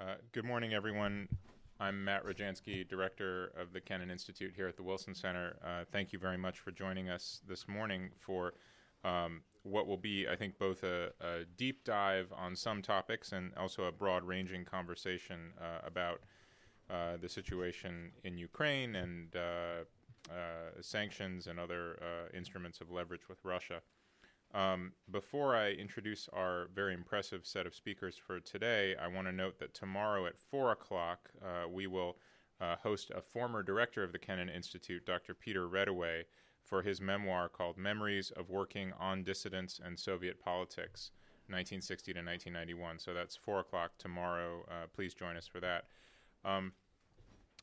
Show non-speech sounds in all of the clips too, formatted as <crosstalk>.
Uh, good morning, everyone. I'm Matt Rojansky, Director of the Kennan Institute here at the Wilson Center. Uh, thank you very much for joining us this morning for um, what will be, I think, both a, a, deep dive on some topics and also a broad ranging conversation uh, about uh, the situation in Ukraine and uh, sanctions and other instruments of leverage with Russia. Um, before I introduce our very impressive set of speakers for today, I want to note that tomorrow at 4 o'clock, uh, we will uh, host a former director of the Kennan Institute, Dr. Peter Reddaway, for his memoir called Memories of Working on Dissidents and Soviet Politics, 1960 to 1991. So that's 4 o'clock tomorrow. Uh, please join us for that. Um,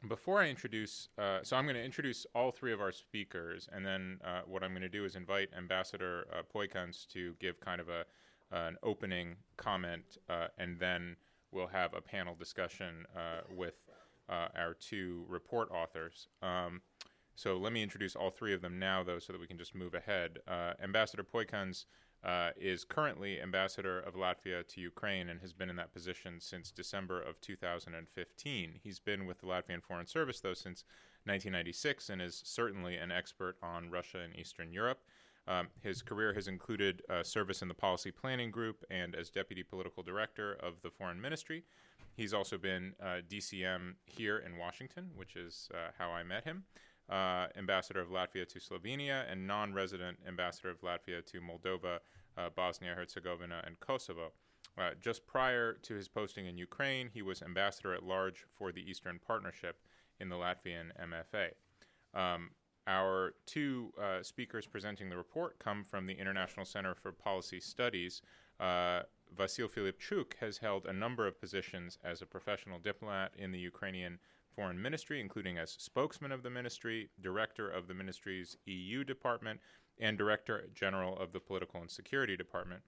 before I introduce, uh, so I'm going to introduce all three of our speakers, and then uh, what I'm going to do is invite Ambassador uh, Poikans to give kind of a an opening comment, uh, and then we'll have a panel discussion uh, with uh, our two report authors. Um, so let me introduce all three of them now, though, so that we can just move ahead. Ambassador Poikans uh, is currently ambassador of Latvia to Ukraine and has been in that position since December of 2015. He's been with the Latvian Foreign Service, though, since 1996 and is certainly an expert on Russia and Eastern Europe. Um, his career has included uh, service in the Policy Planning Group and as Deputy Political Director of the Foreign Ministry. He's also been uh, DCM here in Washington, which is uh, how I met him uh, ambassador of Latvia to Slovenia, and non resident ambassador of Latvia to Moldova, uh, Bosnia Herzegovina, and Kosovo. Uh, just prior to his posting in Ukraine, he was ambassador at large for the Eastern Partnership in the Latvian MFA. Um, our two uh, speakers presenting the report come from the International Center for Policy Studies. Uh, Vasyl Filipchuk has held a number of positions as a professional diplomat in the Ukrainian Foreign Ministry, including as spokesman of the ministry, director of the ministry's EU department, and director general of the Political and Security Department.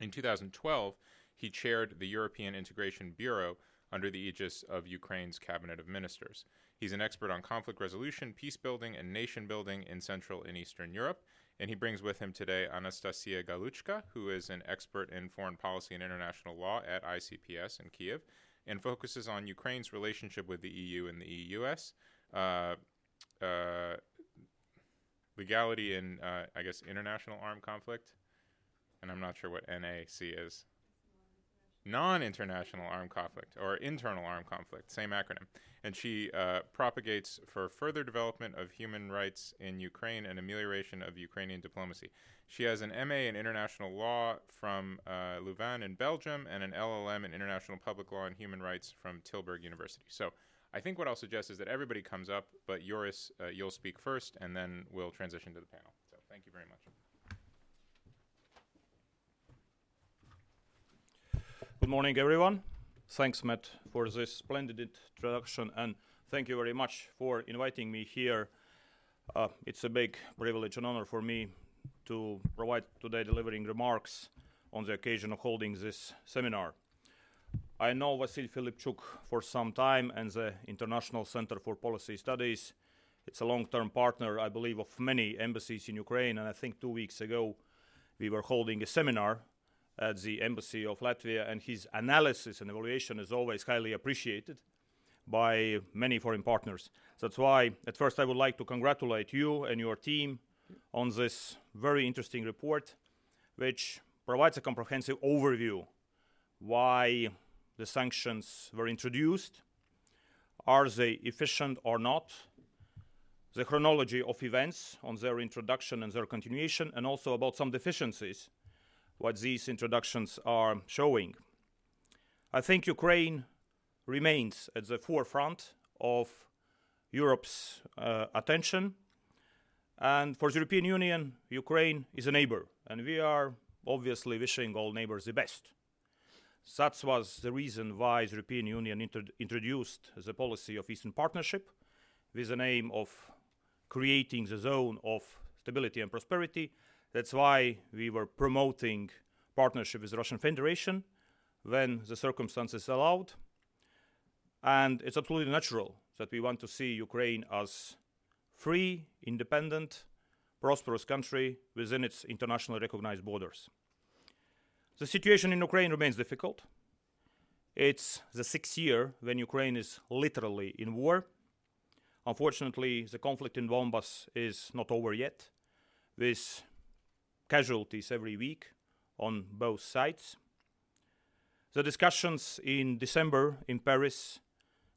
In 2012, he chaired the European Integration Bureau under the aegis of Ukraine's Cabinet of Ministers. He's an expert on conflict resolution, peace building, and nation building in Central and Eastern Europe. And he brings with him today Anastacia Galouchka, who is an expert in foreign policy and international law at ICPS in Kiev, and focuses on Ukraine's relationship with the EU and the EUS, uh, uh, legality in, uh, I guess, international armed conflict. And I'm not sure what NAC is. Non international armed conflict or internal armed conflict, same acronym. And she uh, propagates for further development of human rights in Ukraine and amelioration of Ukrainian diplomacy. She has an MA in International Law from uh, Louvain in Belgium and an LLM in International Public Law and Human Rights from Tilburg University. So I think what I'll suggest is that everybody comes up, but Juris, uh, you'll speak first, and then we'll transition to the panel. So thank you very much. Good morning, everyone. Thanks, Matt, for this splendid introduction, and thank you very much for inviting me here. Uh, it's a big privilege and honor for me to provide today delivering remarks on the occasion of holding this seminar. I know Vasyl Filipchuk for some time and the International Center for Policy Studies. It's a long-term partner, I believe, of many embassies in Ukraine, and I think two weeks ago we were holding a seminar at the Embassy of Latvia, and his analysis and evaluation is always highly appreciated by many foreign partners. That's why, at first, I would like to congratulate you and your team on this very interesting report, which provides a comprehensive overview why the sanctions were introduced, are they efficient or not, the chronology of events on their introduction and their continuation, and also about some deficiencies what these introductions are showing. I think Ukraine remains at the forefront of Europe's uh, attention and for the European Union, Ukraine is a neighbor, and we are obviously wishing all neighbors the best. That was the reason why the European Union inter- introduced the policy of Eastern Partnership with the aim of creating the zone of stability and prosperity. That's why we were promoting partnership with the Russian Federation when the circumstances allowed. And it's absolutely natural that we want to see Ukraine as free, independent, prosperous country within its internationally recognized borders. The situation in Ukraine remains difficult. It's the sixth year when Ukraine is literally in war. Unfortunately, the conflict in Donbass is not over yet, with casualties every week on both sides. The discussions in December in Paris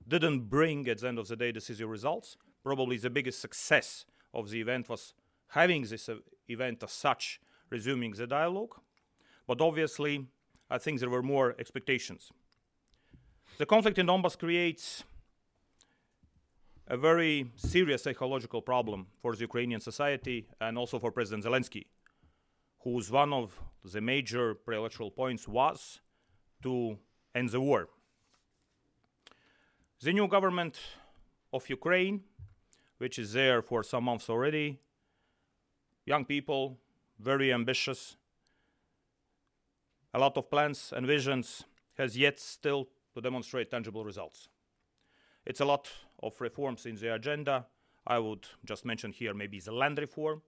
didn't bring, at the end of the day, decisive results. Probably the biggest success of the event was having this event as such, resuming the dialogue. But obviously, I think there were more expectations. The conflict in Donbass creates a very serious psychological problem for the Ukrainian society and also for President Zelensky, whose one of the major pre-electoral points was to end the war. The new government of Ukraine, which is there for some months already, young people, very ambitious, a lot of plans and visions, has yet still to demonstrate tangible results. It's a lot of reforms in the agenda. I would just mention here maybe the land reform.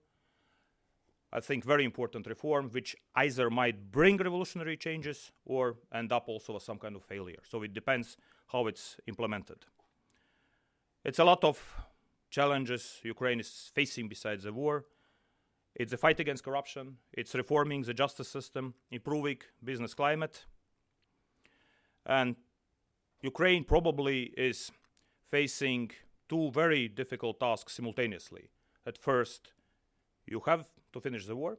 I think very important reform, which either might bring revolutionary changes or end up also as some kind of failure. So it depends how it's implemented. It's a lot of challenges Ukraine is facing besides the war. It's the fight against corruption, it's reforming the justice system, improving business climate. And Ukraine probably is facing two very difficult tasks simultaneously. At first, you have to finish the war,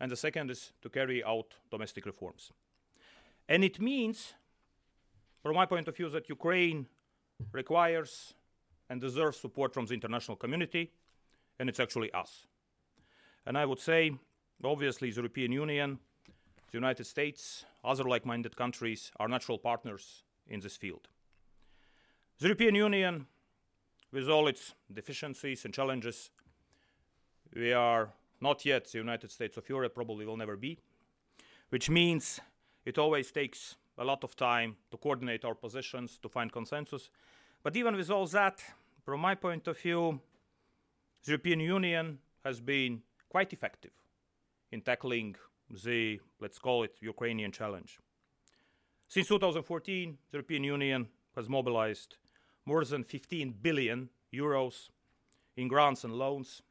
and the second is to carry out domestic reforms. And it means, from my point of view, that Ukraine requires and deserves support from the international community, and it's actually us. And I would say, obviously, the European Union, the United States, other like minded countries are natural partners in this field. The European Union, with all its deficiencies and challenges, we are not yet the United States of Europe, probably will never be, which means it always takes a lot of time to coordinate our positions, to find consensus. But even with all that, from my point of view, the European Union has been quite effective in tackling the, let's call it, Ukrainian challenge. Since 2014, the European Union has mobilized more than 15 billion euros in grants and loans.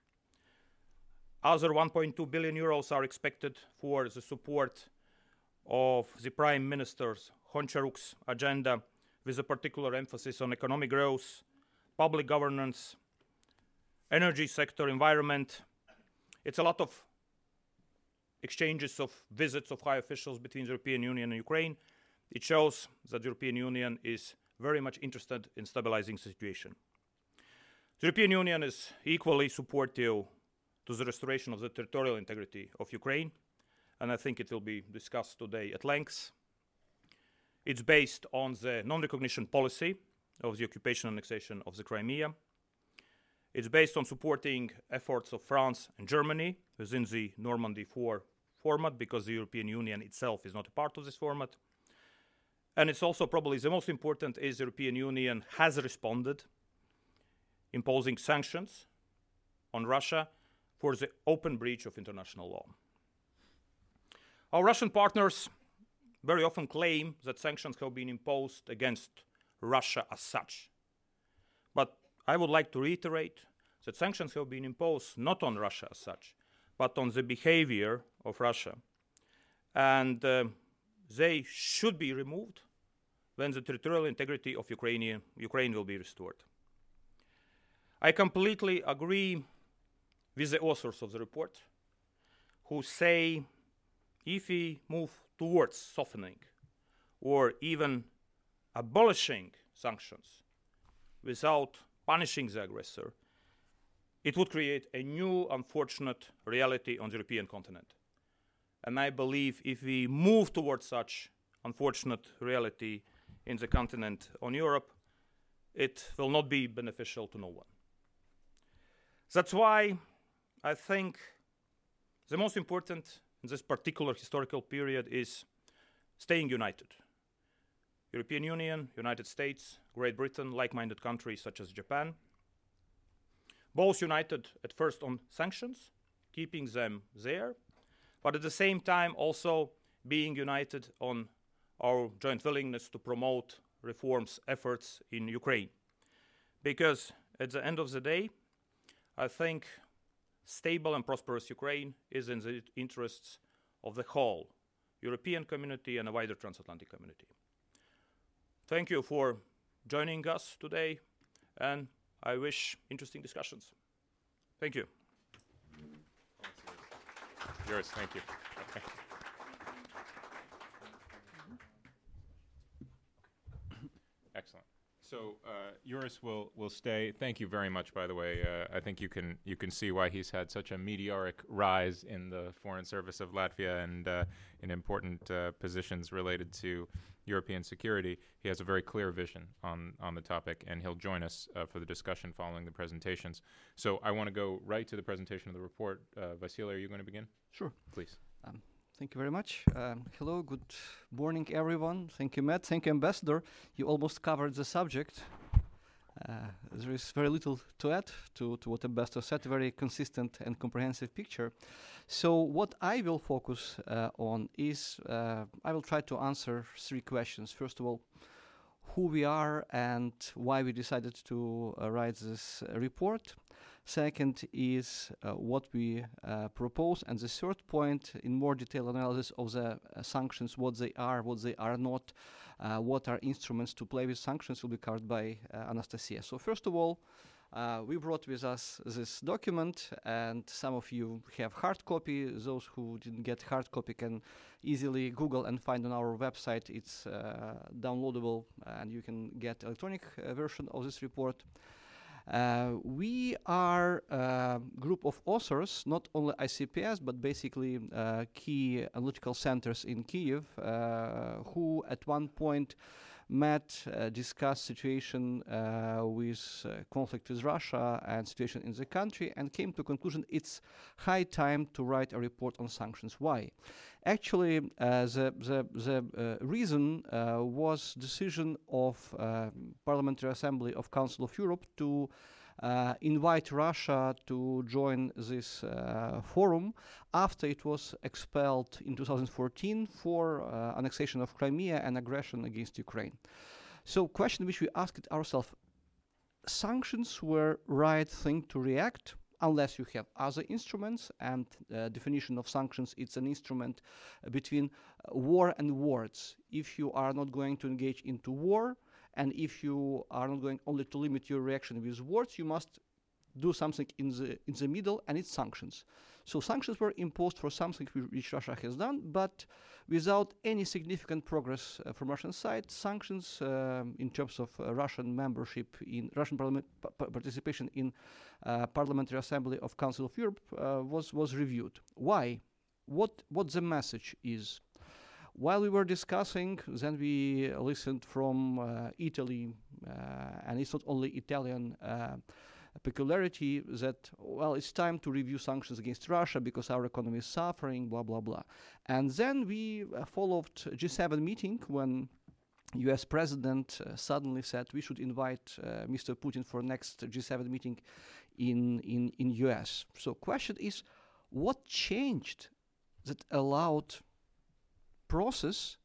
Other 1.2 billion euros are expected for the support of the Prime Minister's Honcharuk's agenda, with a particular emphasis on economic growth, public governance, energy sector, environment. It's a lot of exchanges of visits of high officials between the European Union and Ukraine. It shows that the European Union is very much interested in stabilizing the situation. The European Union is equally supportive to the restoration of the territorial integrity of Ukraine, and I think it will be discussed today at length. It's based on the non recognition policy of the occupation and annexation of the Crimea. It's based on supporting efforts of France and Germany within the Normandy 4 format because the European Union itself is not a part of this format. And it's also probably the most important is the European Union has responded, imposing sanctions on Russia for the open breach of international law. Our Russian partners very often claim that sanctions have been imposed against Russia as such. But I would like to reiterate that sanctions have been imposed not on Russia as such, but on the behavior of Russia. And uh, they should be removed when the territorial integrity of Ukraine, Ukraine will be restored. I completely agree with the authors of the report who say if we move towards softening or even abolishing sanctions without punishing the aggressor, it would create a new unfortunate reality on the European continent. And I believe if we move towards such unfortunate reality in the continent on Europe, it will not be beneficial to no one. That's why I think the most important in this particular historical period is staying united. European Union, United States, Great Britain, like-minded countries such as Japan, both united at first on sanctions, keeping them there, but at the same time also being united on our joint willingness to promote reforms efforts in Ukraine. Because at the end of the day, I think stable and prosperous Ukraine is in the interests of the whole European community and a wider transatlantic community. Thank you for joining us today, and I wish interesting discussions. Thank you. Juris, thank you. Okay. Excellent. So uh, Juris will will stay. Thank you very much. By the way, uh, I think you can you can see why he's had such a meteoric rise in the foreign service of Latvia and uh, in important uh, positions related to European security. He has a very clear vision on on the topic, and he'll join us uh, for the discussion following the presentations. So I want to go right to the presentation of the report. Uh, Vasily, are you going to begin? Sure. Please. Um, thank you very much. Um, hello, good morning, everyone. Thank you, Matt. Thank you, Ambassador. You almost covered the subject. Uh, there is very little to add to, to what Ambassador said, very consistent and comprehensive picture. So, what I will focus uh, on is uh, I will try to answer three questions. First of all, who we are and why we decided to uh, write this uh, report. Second is uh, what we uh, propose, and the third point, in more detailed analysis of the uh, sanctions, what they are, what they are not, uh, what are instruments to play with sanctions, will be covered by uh, Anastacia. So first of all, uh, we brought with us this document, and some of you have hard copy. Those who didn't get hard copy can easily Google and find on our website. It's downloadable, and you can get electronic version of this report. Uh, we are a group of authors, not only ICPS, but basically uh, key analytical centers in Kiev, uh, who at one point met, uh, discussed situation uh, with uh, conflict with Russia and situation in the country, and came to conclusion it's high time to write a report on sanctions. Why? Actually, uh, the the, the uh, reason uh, was decision of Parliamentary Assembly of Council of Europe to invite Russia to join this uh, forum after it was expelled in 2014 for uh, annexation of Crimea and aggression against Ukraine. So, question which we asked ourselves: sanctions were right thing to react unless you have other instruments and uh, definition of sanctions it's an instrument between uh, war and words if you are not going to engage into war and if you are not going only to limit your reaction with words, you must do something in the in the middle, and it's sanctions. So sanctions were imposed for something which Russia has done, but without any significant progress uh, from Russian side. Sanctions um, in terms of uh, Russian membership in Russian parliament participation in uh, Parliamentary Assembly of Council of Europe uh, was was reviewed. Why? What what the message is? While we were discussing, then we listened from uh, Italy, uh, and it's not only Italian uh, peculiarity that well it's time to review sanctions against russia because our economy is suffering blah blah blah. And then we followed g7 meeting when us president uh, suddenly said we should invite uh, mr putin for next g7 meeting in in in us so question is what changed that allowed process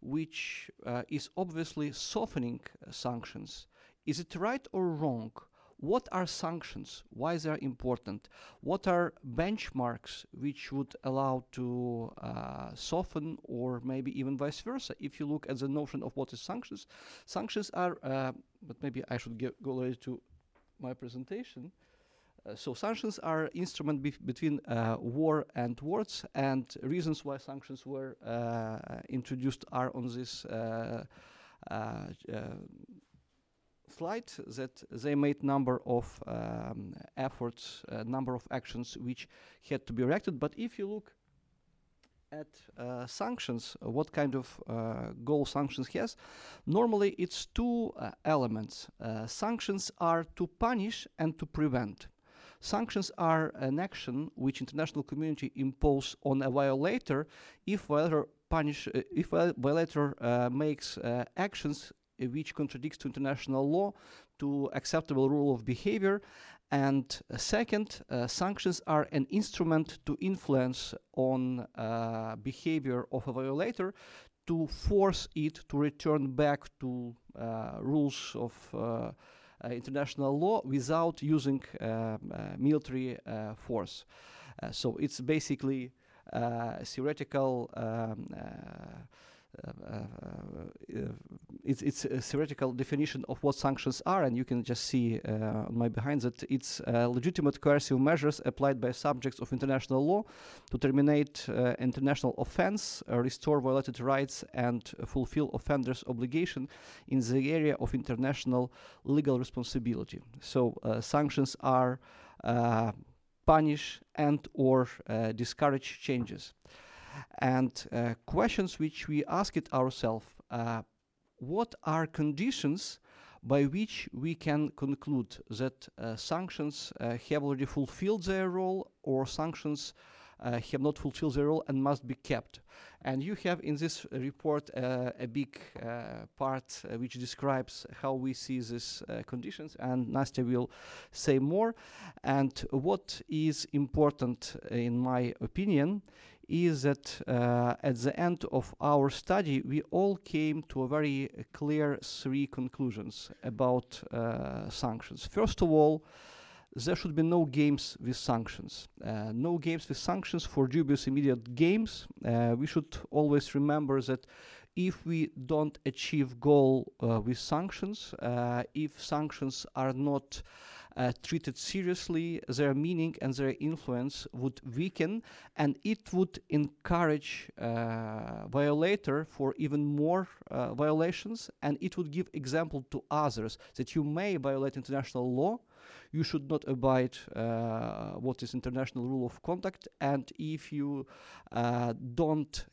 which uh, is obviously softening uh, sanctions. Is it right or wrong? What are sanctions? Why they are important? What are benchmarks which would allow to uh, soften or maybe even vice versa? If you look at the notion of what is sanctions, sanctions are, uh, but maybe I should go to my presentation. Uh, so sanctions are instrument between uh, war and words, and reasons why sanctions were uh, introduced are on this uh, uh, slide. That they made number of um, efforts, number of actions which had to be reacted. But if you look at sanctions, what kind of goal sanctions has, normally it's two elements. sanctions are to punish and to prevent. Sanctions are an action which international community impose on a violator if violator punish uh, if violator uh, makes uh, actions which contradicts to international law to acceptable rule of behavior. And uh, second, uh, sanctions are an instrument to influence on uh, behavior of a violator to force it to return back to uh, rules of uh, uh, international law without using um, military force. so it's basically theoretical um, uh, uh, uh, Uh, uh, uh, it's, it's a theoretical definition of what sanctions are, and you can just see on my behind that it's legitimate coercive measures applied by subjects of international law to terminate international offense, restore violated rights, and fulfill offenders' obligation in the area of international legal responsibility. So sanctions are punish and or uh, discourage changes and uh, questions which we asked ourselves uh, what are conditions by which we can conclude that uh, sanctions uh, have already fulfilled their role or sanctions uh, have not fulfilled their role and must be kept. And you have in this report uh, a big part which describes how we see these conditions, and Nastya will say more. And what is important, in my opinion, is that uh, at the end of our study, we all came to a very clear three conclusions about uh, sanctions. First of all, there should be no games with sanctions. Uh, no games with sanctions for dubious immediate games. Uh, we should always remember that if we don't achieve goal uh, with sanctions, uh, if sanctions are not uh, treated seriously, their meaning and their influence would weaken, and it would encourage uh, violator for even more uh, violations, and it would give example to others that you may violate international law, you should not abide uh, what is international rule of conduct, and if you uh, don't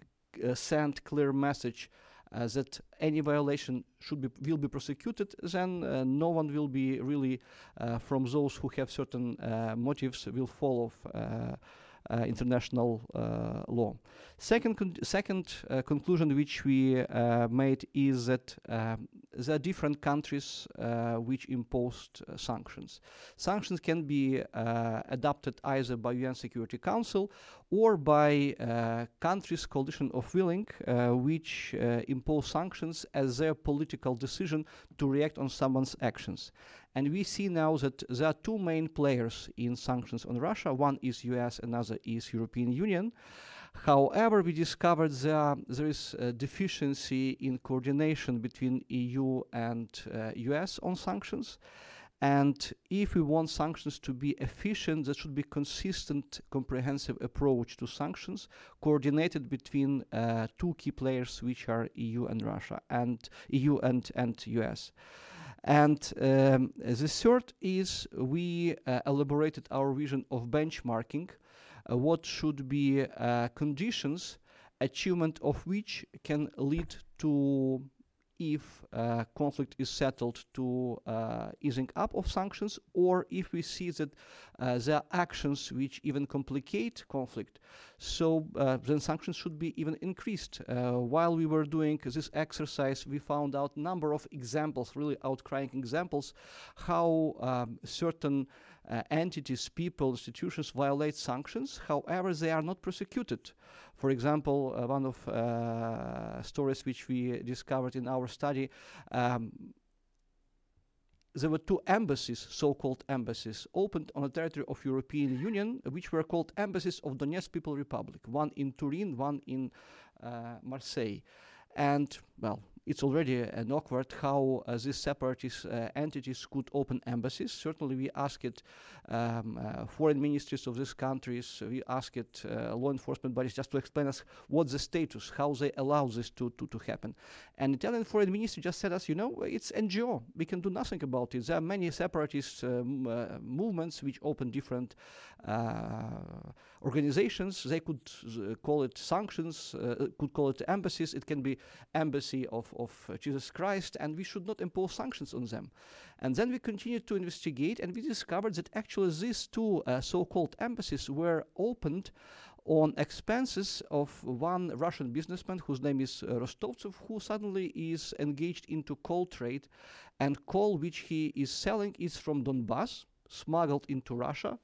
uh, send clear message uh, that any violation should be will be prosecuted, then uh, no one will be really uh, from those who have certain motives will follow uh, international uh, law. Second, con second uh, conclusion which we made is that um, there are different countries which imposed sanctions. Sanctions can be adopted either by UN Security Council or by uh, countries coalition of willing uh, which uh, impose sanctions as their political decision to react on someone's actions and we see now that there are two main players in sanctions on Russia. One is US, another is European Union. However, we discovered there, there is a deficiency in coordination between EU and uh, US on sanctions. And if we want sanctions to be efficient, there should be consistent, comprehensive approach to sanctions, coordinated between uh, two key players, which are EU and Russia, and EU and, and US. And um, the third is we uh, elaborated our vision of benchmarking, uh, what should be uh, conditions, achievement of which can lead to if uh, conflict is settled to uh, easing up of sanctions, or if we see that uh, there are actions which even complicate conflict. So uh, then sanctions should be even increased. Uh, while we were doing this exercise, we found out number of examples, really outcrying examples, how um, certain uh, entities, people, institutions violate sanctions. However, they are not prosecuted. For example, uh, one of uh, stories which we discovered in our study. Um, there were two embassies, so-called embassies, opened on the territory of European Union, which were called embassies of Donetsk People Republic, one in Turin, one in uh, Marseille. And, well, it's already an awkward how uh, these separatist uh, entities could open embassies. Certainly, we asked um, uh, foreign ministries of these countries, we asked uh, law enforcement bodies just to explain us what's the status, how they allow this to, to, to happen. And Italian foreign ministry just said us, you know, it's NGO. We can do nothing about it. There are many separatist um, uh, movements which open different uh, organizations. They could call it sanctions, could call it embassies. It can be embassy of of uh, Jesus Christ, and we should not impose sanctions on them. And then we continued to investigate, and we discovered that actually these two uh, so-called embassies were opened on expenses of one Russian businessman whose name is uh, Rostovtsev, who suddenly is engaged into coal trade, and coal which he is selling is from Donbass, smuggled into Russia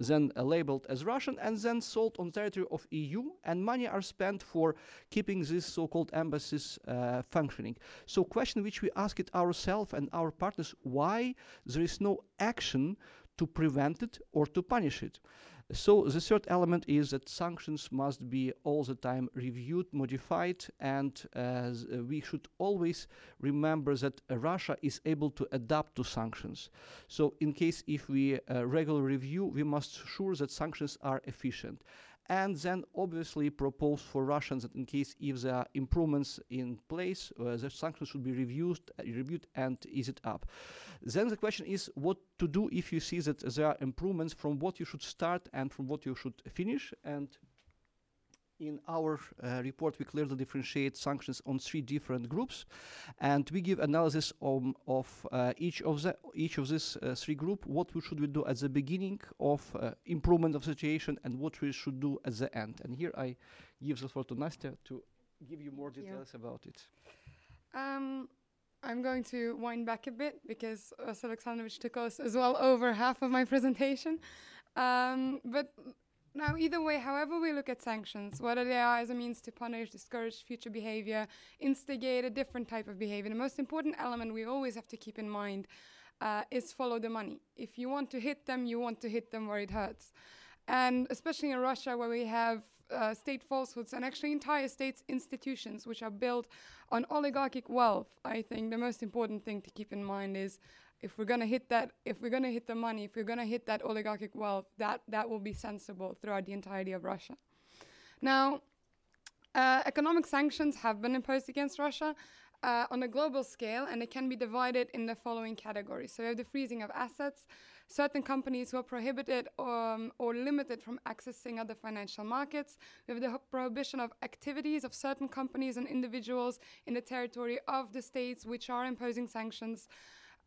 then uh, labeled as Russian, and then sold on territory of EU, and money are spent for keeping these so-called embassies uh, functioning. So question which we ask it ourselves and our partners, why there is no action to prevent it or to punish it. So the third element is that sanctions must be all the time reviewed, modified, and uh, we should always remember that uh, Russia is able to adapt to sanctions. So in case if we uh, regular review, we must sure that sanctions are efficient and then obviously propose for Russians that in case if there are improvements in place, uh, the sanctions should be reviewed, uh, reviewed and eased up. Then the question is what to do if you see that there are improvements from what you should start and from what you should finish. And in our uh, report, we clearly differentiate sanctions on three different groups, and we give analysis of, of uh, each of the each of these uh, three group. What we should we do at the beginning of uh, improvement of situation, and what we should do at the end. And here I give the floor to Nastya to give you more details yeah. about it. Um, I'm going to wind back a bit because Vasil Alexandrovich took us as well over half of my presentation. Um, but now, either way, however we look at sanctions, whether they are as a means to punish, discourage future behavior, instigate a different type of behavior, the most important element we always have to keep in mind uh, is follow the money. If you want to hit them, you want to hit them where it hurts. And especially in Russia, where we have uh, state falsehoods and actually entire state institutions which are built on oligarchic wealth, I think the most important thing to keep in mind is if we're going to hit that if we're to hit the money if we're going to hit that oligarchic wealth that that will be sensible throughout the entirety of russia now uh, economic sanctions have been imposed against russia uh, on a global scale and they can be divided in the following categories so we have the freezing of assets certain companies who are prohibited um, or limited from accessing other financial markets. We have the prohibition of activities of certain companies and individuals in the territory of the states which are imposing sanctions.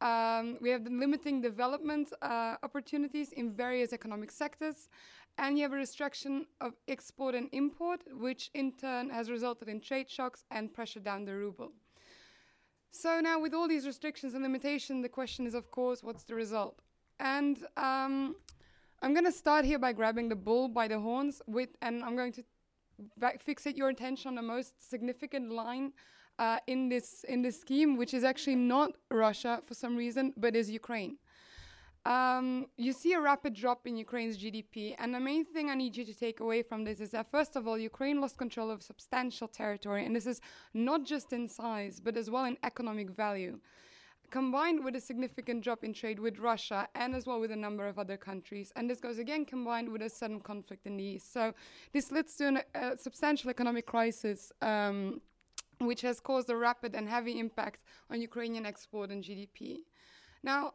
Um, we have the limiting development uh, opportunities in various economic sectors. And you have a restriction of export and import, which in turn has resulted in trade shocks and pressure down the ruble. So now, with all these restrictions and limitations, the question is, of course, what's the result? And um, I'm going to start here by grabbing the bull by the horns, with, and I'm going to fixate your attention on the most significant line uh, in this in this scheme, which is actually not Russia for some reason, but is Ukraine. Um, you see a rapid drop in Ukraine's GDP, and the main thing I need you to take away from this is that first of all, Ukraine lost control of substantial territory, and this is not just in size, but as well in economic value. Combined with a significant drop in trade with Russia and as well with a number of other countries. And this goes again combined with a sudden conflict in the East. So this leads to a substantial economic crisis um, which has caused a rapid and heavy impact on Ukrainian export and GDP. Now,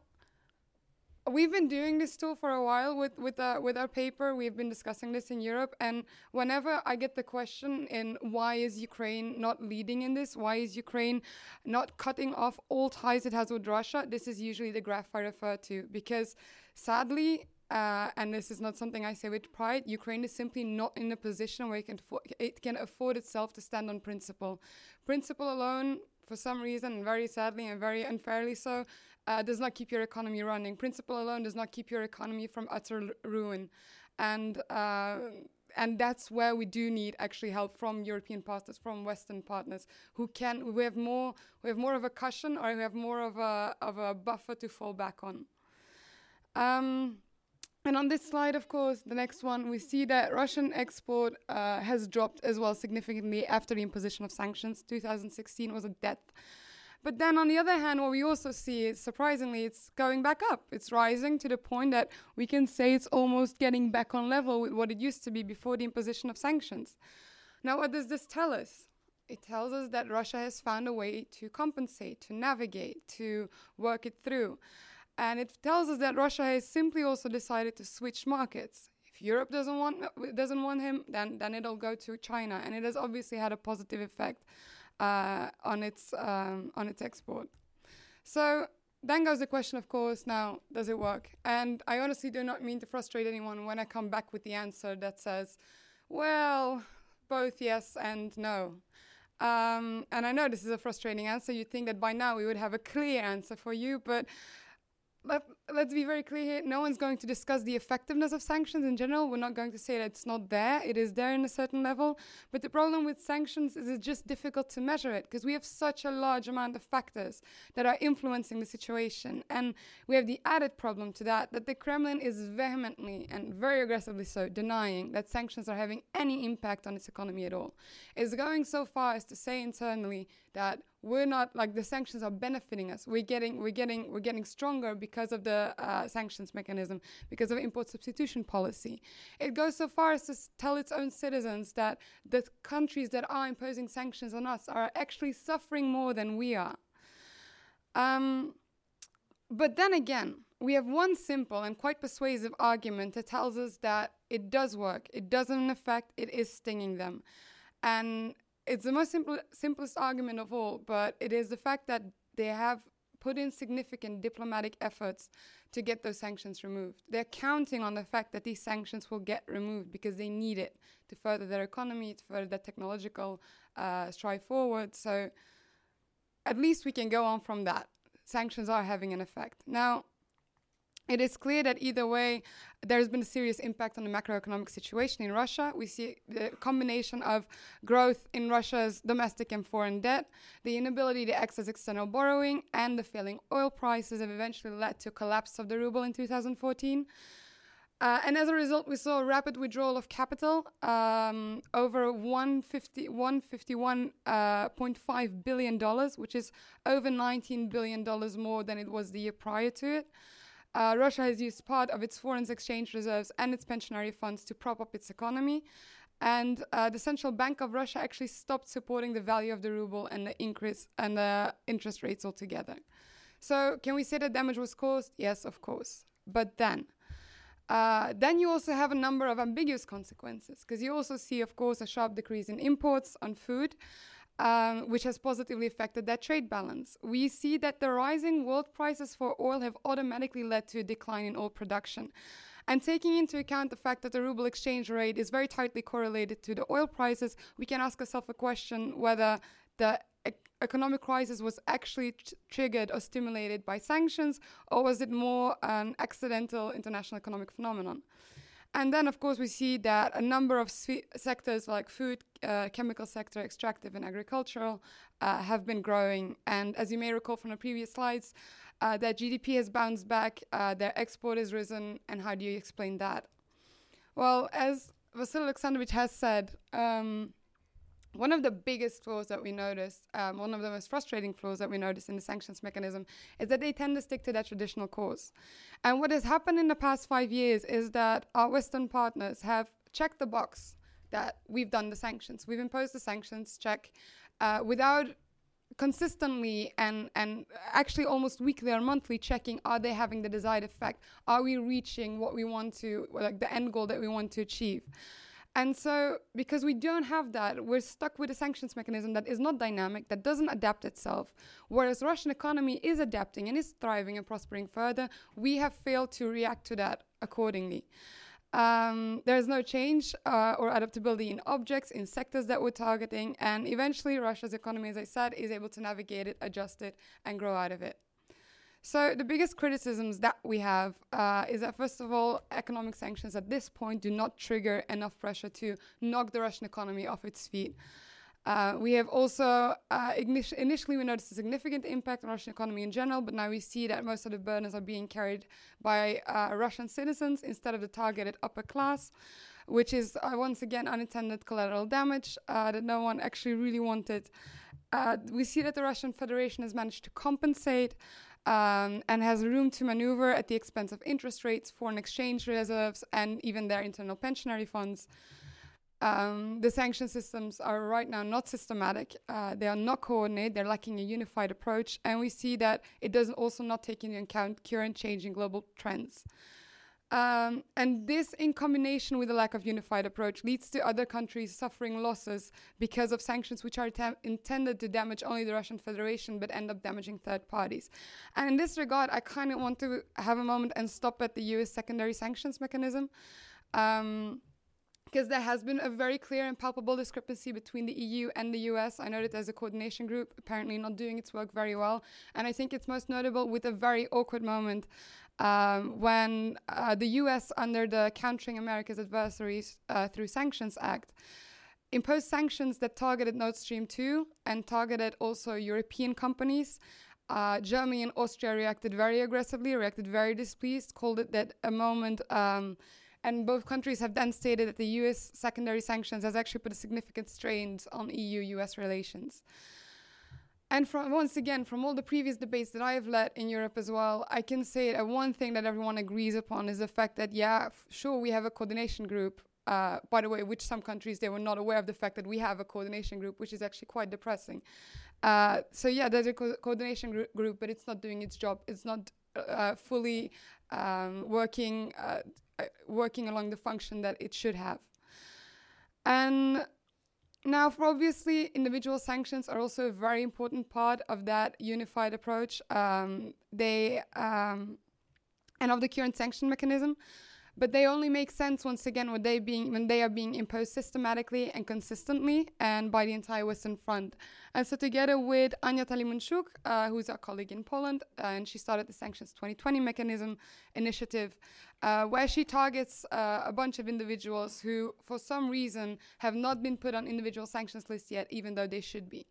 we've been doing this tool for a while with with, uh, with our paper. We've been discussing this in Europe, and whenever I get the question in why is Ukraine not leading in this, why is Ukraine not cutting off all ties it has with Russia, this is usually the graph I refer to because sadly uh, and this is not something I say with pride, Ukraine is simply not in a position where it can, it can afford itself to stand on principle. Principle alone, for some reason, very sadly and very unfairly so, uh, does not keep your economy running. Principle alone does not keep your economy from utter ruin. And uh, and that's where we do need actually help from European partners, from Western partners, who can who have more who have more of a cushion or who have more of a of a buffer to fall back on. Um, and on this slide, of course, the next one, we see that Russian export uh, has dropped as well significantly after the imposition of sanctions. 2016 was a death. But then on the other hand, what we also see is surprisingly, it's going back up. It's rising to the point that we can say it's almost getting back on level with what it used to be before the imposition of sanctions. Now, what does this tell us? It tells us that Russia has found a way to compensate, to navigate, to work it through. And it tells us that Russia has simply also decided to switch markets. If Europe doesn't want doesn't want him, then then it'll go to China, and it has obviously had a positive effect uh, on its um, on its export. So then goes the question, of course. Now, does it work? And I honestly do not mean to frustrate anyone when I come back with the answer that says, "Well, both yes and no." Um, and I know this is a frustrating answer. You'd think that by now we would have a clear answer for you, but let, let's be very clear here. No one's going to discuss the effectiveness of sanctions in general. We're not going to say that it's not there. It is there in a certain level. But the problem with sanctions is it's just difficult to measure it because we have such a large amount of factors that are influencing the situation. And we have the added problem to that that the Kremlin is vehemently and very aggressively so denying that sanctions are having any impact on its economy at all. It's going so far as to say internally that we're not like the sanctions are benefiting us. We're getting we're getting we're getting stronger because of the uh, sanctions mechanism, because of import substitution policy. It goes so far as to tell its own citizens that the countries that are imposing sanctions on us are actually suffering more than we are. Um, but then again, we have one simple and quite persuasive argument that tells us that it does work, it doesn't affect, it is stinging them. And it's the most simple, simplest argument of all, but it is the fact that they have put in significant diplomatic efforts to get those sanctions removed. They're counting on the fact that these sanctions will get removed because they need it to further their economy, to further their technological uh, strive forward. So at least we can go on from that. Sanctions are having an effect. Now, it is clear that either way, there's been a serious impact on the macroeconomic situation in Russia. We see the combination of growth in Russia's domestic and foreign debt, the inability to access external borrowing, and the falling oil prices have eventually led to a collapse of the ruble in 2014. Uh, and as a result, we saw a rapid withdrawal of capital, um, over 150, 151.5 uh, billion dollars, which is over 19 billion dollars more than it was the year prior to it. Uh, Russia has used part of its foreign exchange reserves and its pensionary funds to prop up its economy. And uh, the central bank of Russia actually stopped supporting the value of the ruble and the increase and the interest rates altogether. So, can we say that damage was caused? Yes, of course. But then, uh, then you also have a number of ambiguous consequences because you also see, of course, a sharp decrease in imports on food um, which has positively affected that trade balance. We see that the rising world prices for oil have automatically led to a decline in oil production. And taking into account the fact that the ruble exchange rate is very tightly correlated to the oil prices, we can ask ourselves a question whether the e- economic crisis was actually triggered or stimulated by sanctions, or was it more an accidental international economic phenomenon? And then, of course, we see that a number of sectors like food, uh, chemical sector, extractive, and agricultural uh, have been growing. And as you may recall from the previous slides, uh, that GDP has bounced back, uh, their export has risen. And how do you explain that? Well, as Vasil Alexandrovich has said, um, one of the biggest flaws that we notice, um, one of the most frustrating flaws that we notice in the sanctions mechanism, is that they tend to stick to their traditional course. And what has happened in the past five years is that our Western partners have checked the box that we've done the sanctions, we've imposed the sanctions check uh, without consistently and and actually almost weekly or monthly checking are they having the desired effect? Are we reaching what we want to like the end goal that we want to achieve and so, because we don't have that, we're stuck with a sanctions mechanism that is not dynamic, that doesn't adapt itself. Whereas Russian economy is adapting and is thriving and prospering further, we have failed to react to that accordingly. Um, there is no change uh, or adaptability in objects, in sectors that we're targeting, and eventually Russia's economy, as I said, is able to navigate it, adjust it, and grow out of it. So the biggest criticisms that we have uh, is that first of all, economic sanctions at this point do not trigger enough pressure to knock the Russian economy off its feet. Uh, we have also uh, initially we noticed a significant impact on Russian economy in general, but now we see that most of the burdens are being carried by uh, Russian citizens instead of the targeted upper class, which is uh, once again unintended collateral damage uh, that no one actually really wanted. Uh, we see that the Russian Federation has managed to compensate um, and has room to maneuver at the expense of interest rates, foreign exchange reserves, and even their internal pensionary funds. Um, the sanction systems are right now not systematic. Uh, they are not coordinated. They're lacking a unified approach, and we see that it does also not take into account current changing global trends. Um, and this, in combination with a lack of unified approach, leads to other countries suffering losses because of sanctions which are intended to damage only the Russian Federation but end up damaging third parties. And in this regard, I kind of want to have a moment and stop at the US secondary sanctions mechanism. Um, because there has been a very clear and palpable discrepancy between the EU and the US. I know that there's a coordination group apparently not doing its work very well. And I think it's most notable with a very awkward moment um, when uh, the US, under the Countering America's Adversaries uh, through Sanctions Act, imposed sanctions that targeted Nord Stream 2 and targeted also European companies. Uh, Germany and Austria reacted very aggressively, reacted very displeased, called it that a moment. Um, and both countries have then stated that the US secondary sanctions has actually put a significant strain on EU US relations. And from once again, from all the previous debates that I have led in Europe as well, I can say that one thing that everyone agrees upon is the fact that, yeah, f- sure, we have a coordination group. Uh, by the way, which some countries they were not aware of the fact that we have a coordination group, which is actually quite depressing. Uh, so yeah, there's a co- coordination gr- group, but it's not doing its job. It's not uh, fully um, working uh, uh, working along the function that it should have. And now, for obviously, individual sanctions are also a very important part of that unified approach. Um, they um, and of the current sanction mechanism but they only make sense once again when they being when they are being imposed systematically and consistently and by the entire Western Front. And so together with Anya Talimunchuk, uh, who's our colleague in Poland, uh, and she started the Sanctions 2020 mechanism initiative, uh, where she targets uh, a bunch of individuals who, for some reason, have not been put on individual sanctions list yet, even though they should be.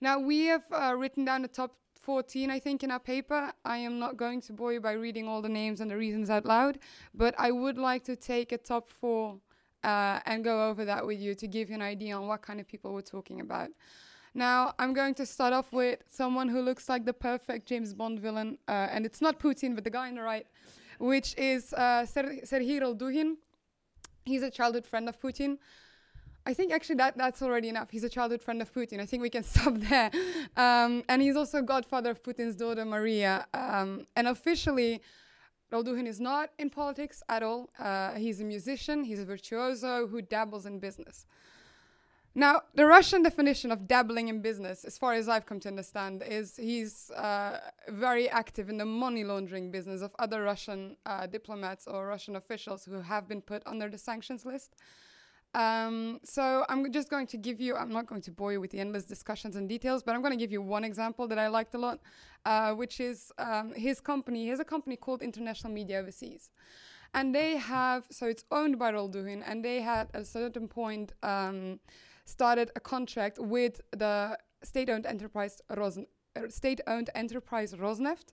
Now we have uh, written down the top 14, I think, in our paper. I am not going to bore you by reading all the names and the reasons out loud, but I would like to take a top four uh, and go over that with you to give you an idea on what kind of people we're talking about. Now, I'm going to start off with someone who looks like the perfect James Bond villain, uh, and it's not Putin, but the guy on the right, which is uh, Ser-. He's a childhood friend of Putin. I think actually that that's already enough. He's a childhood friend of Putin. I think we can <laughs> stop there. Um, and he's also godfather of Putin's daughter Maria. Um, and officially, Roldugin is not in politics at all. Uh, he's a musician. He's a virtuoso who dabbles in business. Now, the Russian definition of dabbling in business, as far as I've come to understand, is he's uh, very active in the money laundering business of other Russian uh, diplomats or Russian officials who have been put under the sanctions list. Um, so I'm just going to give you, I'm not going to bore you with the endless discussions and details, but I'm going to give you one example that I liked a lot, uh, which is um, his company. He has a company called International Media Overseas. And they have, so it's owned by Roldugin, and they had at a certain point um, started a contract with the state-owned enterprise Rosn- uh, state-owned enterprise Rosneft,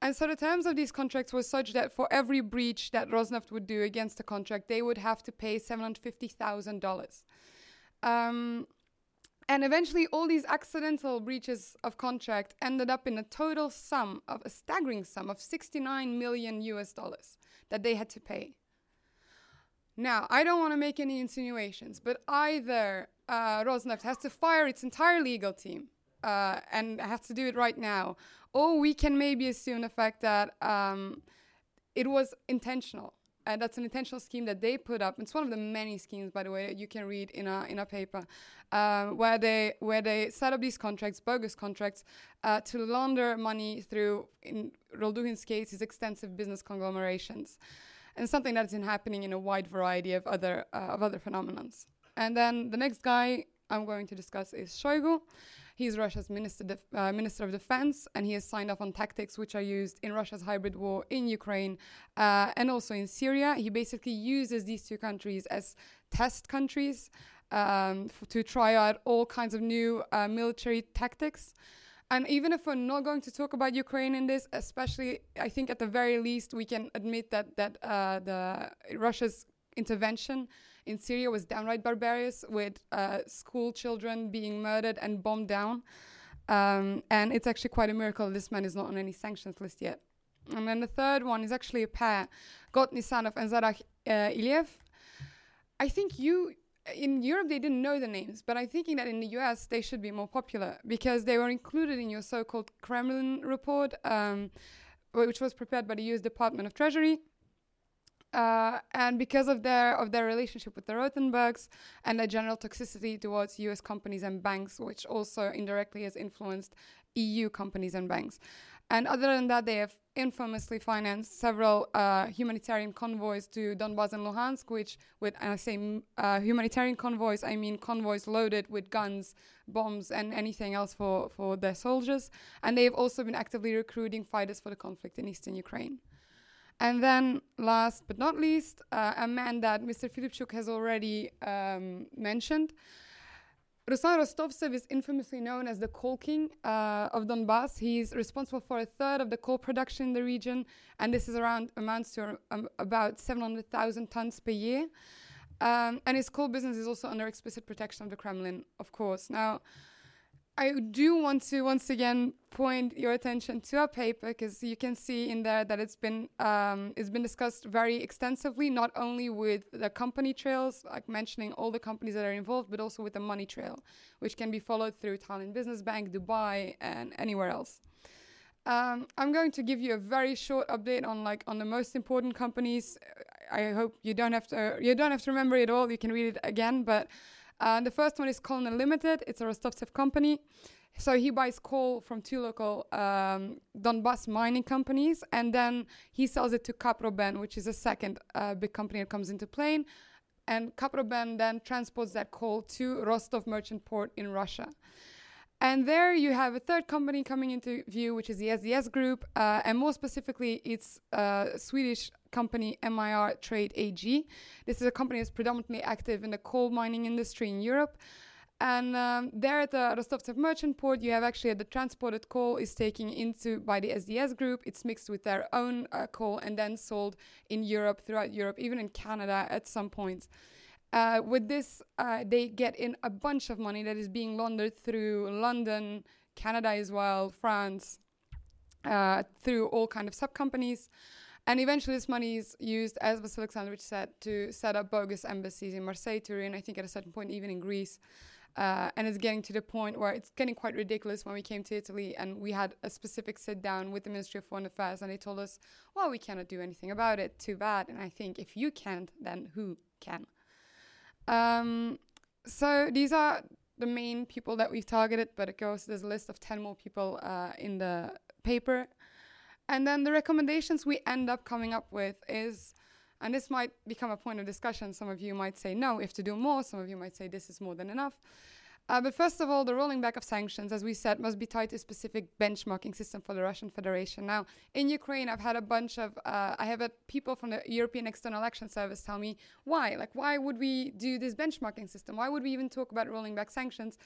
and so the terms of these contracts were such that for every breach that Rosneft would do against the contract, they would have to pay $750,000. Um, and eventually, all these accidental breaches of contract ended up in a total sum of a staggering sum of 69 million US dollars that they had to pay. Now, I don't want to make any insinuations, but either uh, Rosneft has to fire its entire legal team uh, and has to do it right now, or we can maybe assume the fact that um, it was intentional. And that's an intentional scheme that they put up. It's one of the many schemes, by the way, that you can read in a in a paper, uh, where they where they set up these contracts, bogus contracts, uh, to launder money through, in Roldugin's case, his extensive business conglomerations, and something that's been happening in a wide variety of other uh, of other phenomenons. And then the next guy I'm going to discuss is Shoigu. He's Russia's minister, def- uh, minister of defense, and he has signed off on tactics which are used in Russia's hybrid war in Ukraine uh, and also in Syria. He basically uses these two countries as test countries um, f- to try out all kinds of new uh, military tactics. And even if we're not going to talk about Ukraine in this, especially, I think at the very least we can admit that that uh, the Russia's intervention in Syria was downright barbarous, with uh, school children being murdered and bombed down. Um, and it's actually quite a miracle this man is not on any sanctions list yet. And then the third one is actually a pair, God Nisanov and Zarah uh, Iliev. I think you in Europe they didn't know the names, but I'm thinking that in the US they should be more popular because they were included in your so-called Kremlin report, um, which was prepared by the US Department of Treasury. Uh, and because of their of their relationship with the Rotenbergs and their general toxicity towards U.S. companies and banks, which also indirectly has influenced EU companies and banks. And other than that, they have infamously financed several uh, humanitarian convoys to Donbas and Luhansk, which, with and I say uh, humanitarian convoys, I mean convoys loaded with guns, bombs, and anything else for, for their soldiers. And they've also been actively recruiting fighters for the conflict in eastern Ukraine. And then, last but not least, uh, a man that Mr. Filipchuk has already um, mentioned. Ruslan Rostovtsev is infamously known as the coal king uh, of Donbass. He's responsible for a third of the coal production in the region, and this is around amounts to um, about 700,000 tons per year. Um, and his coal business is also under explicit protection of the Kremlin, of course. Now, I do want to once again point your attention to our paper because you can see in there that it's been um, it's been discussed very extensively, not only with the company trails, like mentioning all the companies that are involved, but also with the money trail, which can be followed through Tallinn Business Bank, Dubai, and anywhere else. Um, I'm going to give you a very short update on like on the most important companies. I hope you don't have to you don't have to remember it all. You can read it again, but uh, the first one is Colonel Limited. It's a Rostovtsev company. So he buys coal from two local um, Donbass mining companies, and then he sells it to Kaproben, which is a second uh, big company that comes into play. And Kaproben then transports that coal to Rostov Merchant Port in Russia. And there you have a third company coming into view, which is the SDS Group, uh, and more specifically, it's a Swedish company MIR Trade AG. This is a company that's predominantly active in the coal mining industry in Europe. And um, there at the Rostovtsev merchant port, you have actually the transported coal is taken into by the SDS group. It's mixed with their own uh, coal and then sold in Europe, throughout Europe, even in Canada at some points. Uh, with this, uh, they get in a bunch of money that is being laundered through London, Canada as well, France, uh, through all kind of sub companies. And eventually, this money is used, as Vasyl Alexandrovich said, to set up bogus embassies in Marseille, Turin, I think at a certain point, even in Greece. Uh, and it's getting to the point where it's getting quite ridiculous when we came to Italy and we had a specific sit down with the Ministry of Foreign Affairs and they told us, well, we cannot do anything about it. Too bad. And I think if you can't, then who can? Um, so these are the main people that we've targeted, but it goes, there's a list of 10 more people uh, in the paper. And then the recommendations we end up coming up with is, and this might become a point of discussion. Some of you might say no, if to do more. Some of you might say this is more than enough. Uh, but first of all, the rolling back of sanctions, as we said, must be tied to a specific benchmarking system for the Russian Federation. Now, in Ukraine, I've had a bunch of, uh, I have had people from the European External Action Service tell me why, like, why would we do this benchmarking system? Why would we even talk about rolling back sanctions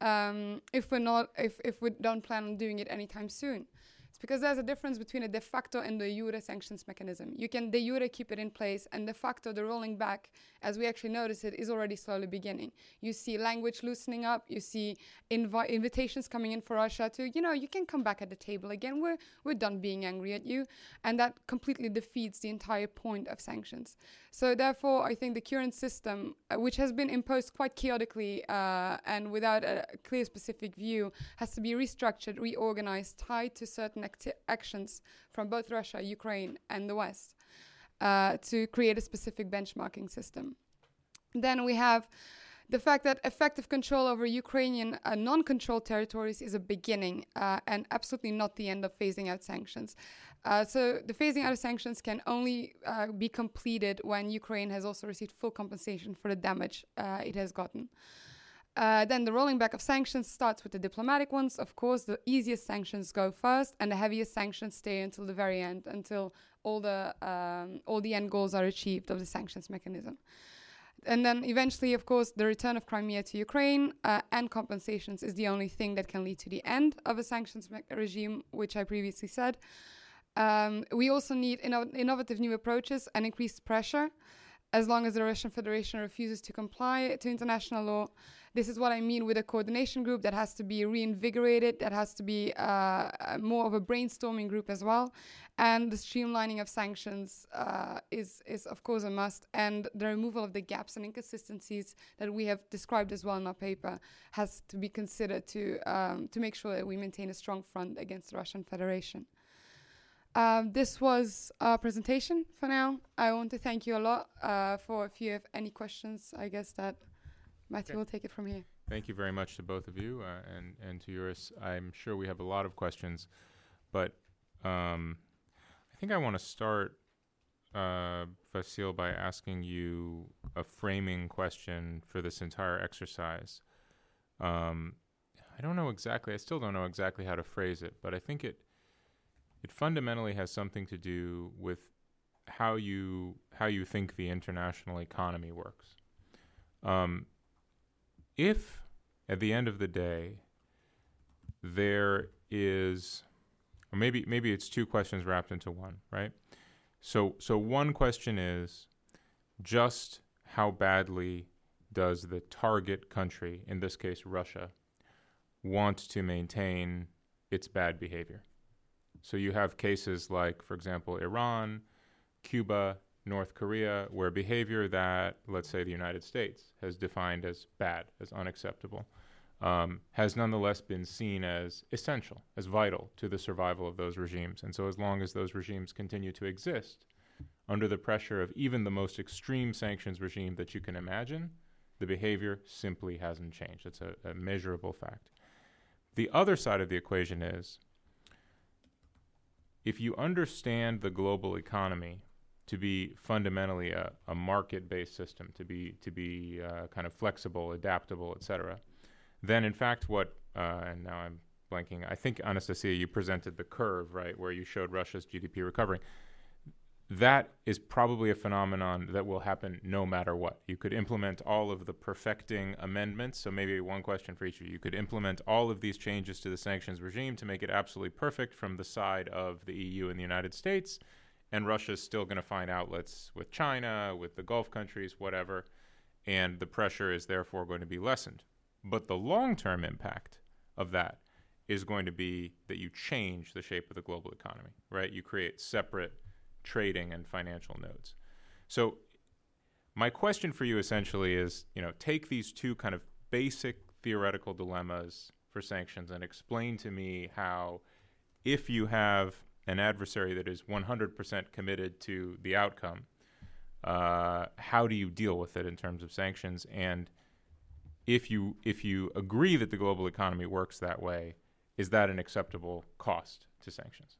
um, if we're not, if if we don't plan on doing it anytime soon? It's because there's a difference between a de facto and the jure sanctions mechanism. You can de jure keep it in place, and de facto, the rolling back, as we actually notice it, is already slowly beginning. You see language loosening up. You see invi- invitations coming in for Russia to, you know, you can come back at the table again. We're we're done being angry at you, and that completely defeats the entire point of sanctions. So therefore, I think the current system, uh, which has been imposed quite chaotically uh, and without a clear specific view, has to be restructured, reorganized, tied to certain acti- actions from both Russia, Ukraine, and the West uh, to create a specific benchmarking system. Then we have the fact that effective control over Ukrainian uh, non controlled territories is a beginning uh, and absolutely not the end of phasing out sanctions. Uh, so, the phasing out of sanctions can only uh, be completed when Ukraine has also received full compensation for the damage uh, it has gotten. Uh, then the rolling back of sanctions starts with the diplomatic ones. Of course, the easiest sanctions go first, and the heaviest sanctions stay until the very end, until all the um, all the end goals are achieved of the sanctions mechanism. And then eventually, of course, the return of Crimea to Ukraine uh, and compensations is the only thing that can lead to the end of a sanctions me- regime, which I previously said. Um, we also need inno- innovative new approaches and increased pressure as long as the Russian Federation refuses to comply to international law. This is what I mean with a coordination group that has to be reinvigorated, that has to be uh, more of a brainstorming group as well. And the streamlining of sanctions uh, is, is, of course, a must. And the removal of the gaps and inconsistencies that we have described as well in our paper has to be considered to, um, to make sure that we maintain a strong front against the Russian Federation. Um, this was our presentation for now. I want to thank you a lot uh, for if you have any questions. I guess that Matthew Okay. will take it from here. Thank you very much to both of you uh, and and to Juris. I'm sure we have a lot of questions, but um, I think I want to start, uh, Vasyl, by asking you a framing question for this entire exercise. Um, I don't know exactly. I still don't know exactly how to phrase it, but I think it it fundamentally has something to do with how you how you think the international economy works. Um, if at the end of the day there is or maybe maybe it's two questions wrapped into one, right? So so one question is just how badly does the target country, in this case Russia, want to maintain its bad behavior? So you have cases like, for example, Iran, Cuba, North Korea, where behavior that, let's say, the United States has defined as bad, as unacceptable, um, has nonetheless been seen as essential, as vital to the survival of those regimes. And so, as long as those regimes continue to exist under the pressure of even the most extreme sanctions regime that you can imagine, the behavior simply hasn't changed. It's a, a measurable fact. The other side of the equation is if you understand the global economy to be fundamentally a, a market-based system, to be to be uh, kind of flexible, adaptable, et cetera, then in fact what uh, and now I'm blanking. I think Anastacia, you presented the curve right where you showed Russia's GDP recovering. That is probably a phenomenon that will happen no matter what. You could implement all of the perfecting amendments. So maybe one question for each of you. You could implement all of these changes to the sanctions regime to make it absolutely perfect from the side of the EU and the United States, and Russia is still going to find outlets with China, with the Gulf countries, whatever, and the pressure is therefore going to be lessened. But the long term impact of that is going to be that you change the shape of the global economy, right? You create separate trading and financial nodes. So, my question for you essentially is you know, take these two kind of basic theoretical dilemmas for sanctions and explain to me how, if you have an adversary that is 100% committed to the outcome, uh, how do you deal with it in terms of sanctions? And if you if you agree that the global economy works that way, is that an acceptable cost to sanctions?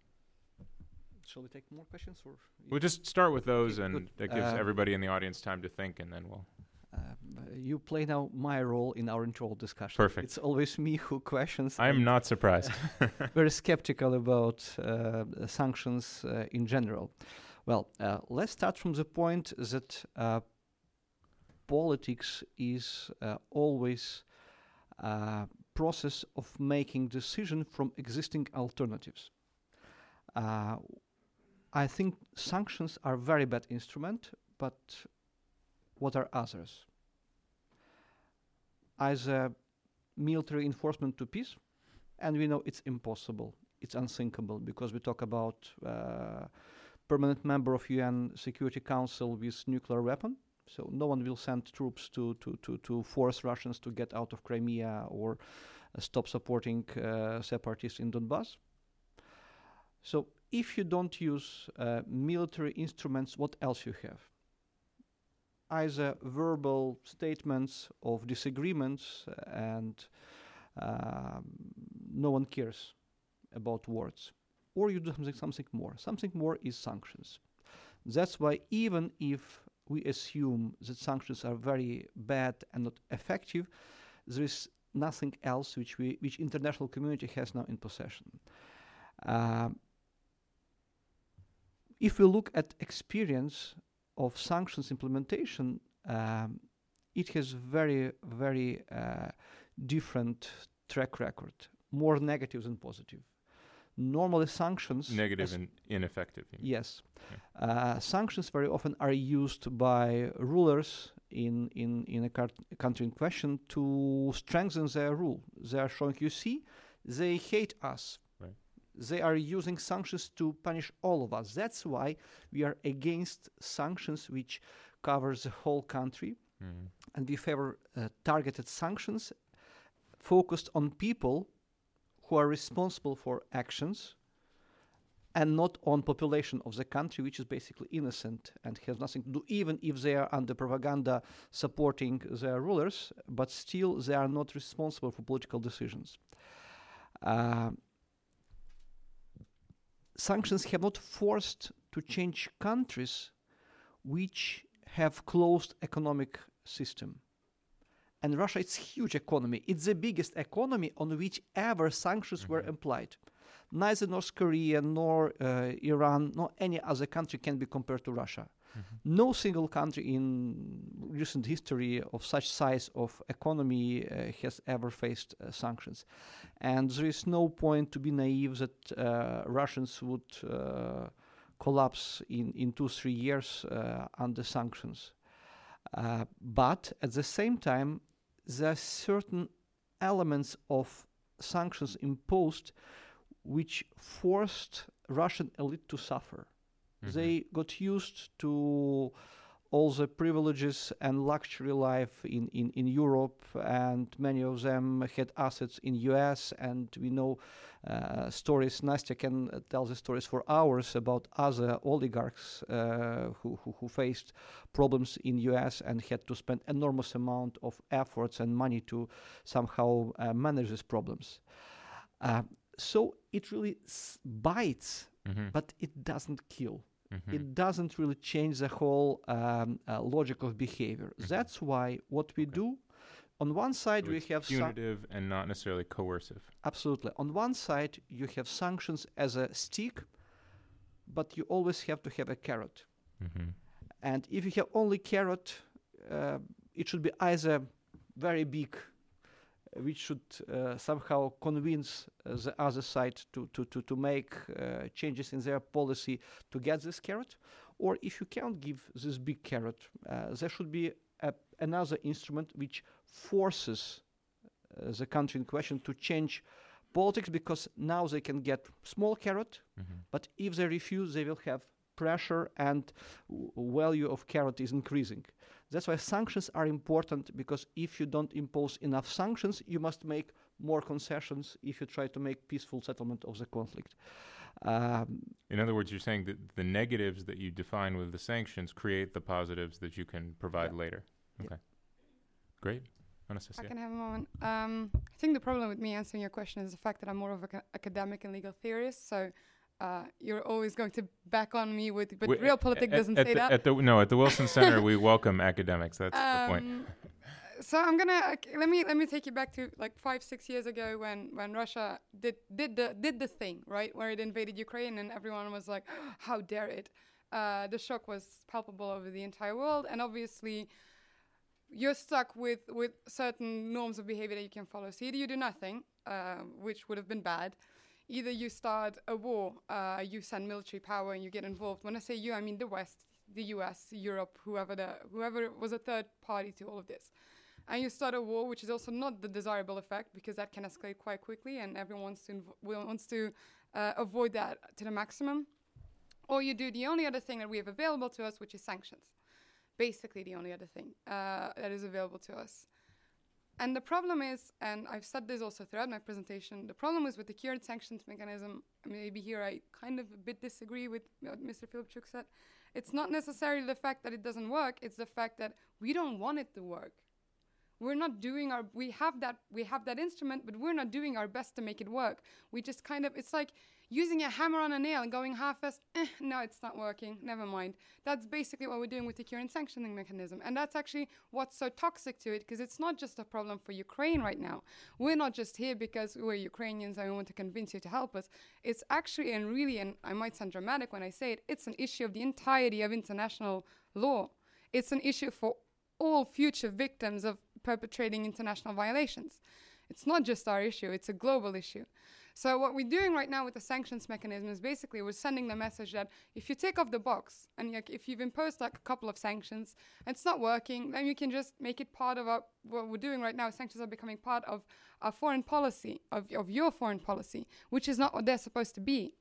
Shall we take more questions or? We'll just start with those, Okay, and good. that gives Uh, everybody in the audience time to think, and then we'll. Uh, you play now my role in our intro discussion. Perfect. It's always me who <laughs> questions. I am not surprised. <laughs> very skeptical about uh, sanctions uh, in general. Well, uh, let's start from the point that uh, politics is uh, always a process of making decision from existing alternatives. Uh, I think sanctions are very bad instrument, but what are others? As military enforcement to peace, and we know it's impossible, it's unthinkable because we talk about uh, permanent member of UN Security Council with nuclear weapon. So no one will send troops to, to, to, to force Russians to get out of Crimea or uh, stop supporting uh, separatists in Donbass. So if you don't use uh, military instruments, what else you have? Either verbal statements of disagreements and um, no one cares about words, or you do something, something more. Something more is sanctions. That's why even if we assume that sanctions are very bad and not effective, there is nothing else which we, which international community has now in possession. Um, if we look at experience of sanctions implementation, um, it has very, very uh, different track record, more negative than positive. Normally, sanctions and ineffective. Yes. Uh, sanctions very often are used by rulers in, in, in a country in question to strengthen their rule. They are showing, you see, they hate us. They are using sanctions to punish all of us. That's why we are against sanctions which covers the whole country Mhm. and we favor uh, targeted sanctions focused on people who are responsible for actions and not on population of the country which is basically innocent and has nothing to do even if they are under propaganda supporting their rulers but still they are not responsible for political decisions uh, sanctions have not forced to change countries which have closed economic system. And Russia, it's huge economy. It's the biggest economy on which ever sanctions were applied. Neither North Korea nor uh, Iran nor any other country can be compared to Russia. No single country in recent history of such size of economy uh, has ever faced uh, sanctions, and there is no point to be naive that uh, Russians would uh, collapse in in two three years uh, under sanctions. Uh, but at the same time, there are certain elements of sanctions imposed which forced Russian elite to suffer. They got used to all the privileges and luxury life in, in, in Europe, and many of them had assets in US. And we know uh, stories. Nastya can tell the stories for hours about other oligarchs uh, who, who, who faced problems in US and had to spend enormous amount of efforts and money to somehow uh, manage these problems. Uh, so it really s- bites, Mhm. but it doesn't kill Mhm. it doesn't really change the whole um, uh, logic of behavior. That's why what we do, on one side So we have punitive and not necessarily coercive. absolutely. On one side you have sanctions as a stick, but you always have to have a carrot. hmm And if you have only carrot, uh, it should be either very big, which should uh, somehow convince uh, the other side to, to, to, to make uh, changes in their policy to get this carrot, or if you can't give this big carrot, uh, there should be a, another instrument which forces uh, the country in question to change politics because now they can get small carrot hmm but if they refuse, they will have pressure and value of carrot is increasing. That's why sanctions are important because if you don't impose enough sanctions, you must make more concessions if you try to make peaceful settlement of the conflict. Um, In other words, you're saying that the negatives that you define with the sanctions create the positives that you can provide later. Yeah. Okay. Great. I can have a moment. Um, I think the problem with me answering your question is the fact that I'm more of an academic and legal theorist. So uh, you're always going to back on me with, but We- real politics doesn't say the, that. At the, no, at the Wilson <laughs> Center, we welcome academics. That's the point. Um, So I'm gonna let me let me take you back to like five six years ago when when Russia did did the did the thing right where it invaded Ukraine and everyone was like <gasps> how dare it uh, the shock was palpable over the entire world and obviously you're stuck with with certain norms of behavior that you can follow so either you do nothing uh, which would have been bad either you start a war uh, you send military power and you get involved when I say you I mean the West the US Europe whoever the whoever was a third party to all of this and you start a war, which is also not the desirable effect because that can escalate quite quickly, and everyone wants to wants to uh, avoid that to the maximum. Or you do the only other thing that we have available to us, which is sanctions. Basically, the only other thing uh, that is available to us. And the problem is, and I've said this also throughout my presentation, the problem is with the current sanctions mechanism. Maybe here I kind of a bit disagree with what Mr. Filipchuk said. It's not necessarily the fact that it doesn't work; it's the fact that we don't want it to work we're not doing our we have that we have that instrument but we're not doing our best to make it work we just kind of it's like using a hammer on a nail and going half-assed eh, no it's not working never mind. That's basically what we're doing with the current sanctioning mechanism. And that's actually what's so toxic to it because it's not just a problem for ukraine right now. We're not just here because we're ukrainians and we want to convince you to help us. It's actually and really and i might sound dramatic when i say it it's an issue of the entirety of international law. It's an issue for all future victims of perpetrating international violations. It's not just our issue, it's a global issue. So, what we're doing right now with the sanctions mechanism is basically we're sending the message that if you take off the box and like, if you've imposed like a couple of sanctions and it's not working, then you can just make it part of what we're doing right now. Sanctions are becoming part of our foreign policy, of, of your foreign policy, which is not what they're supposed to be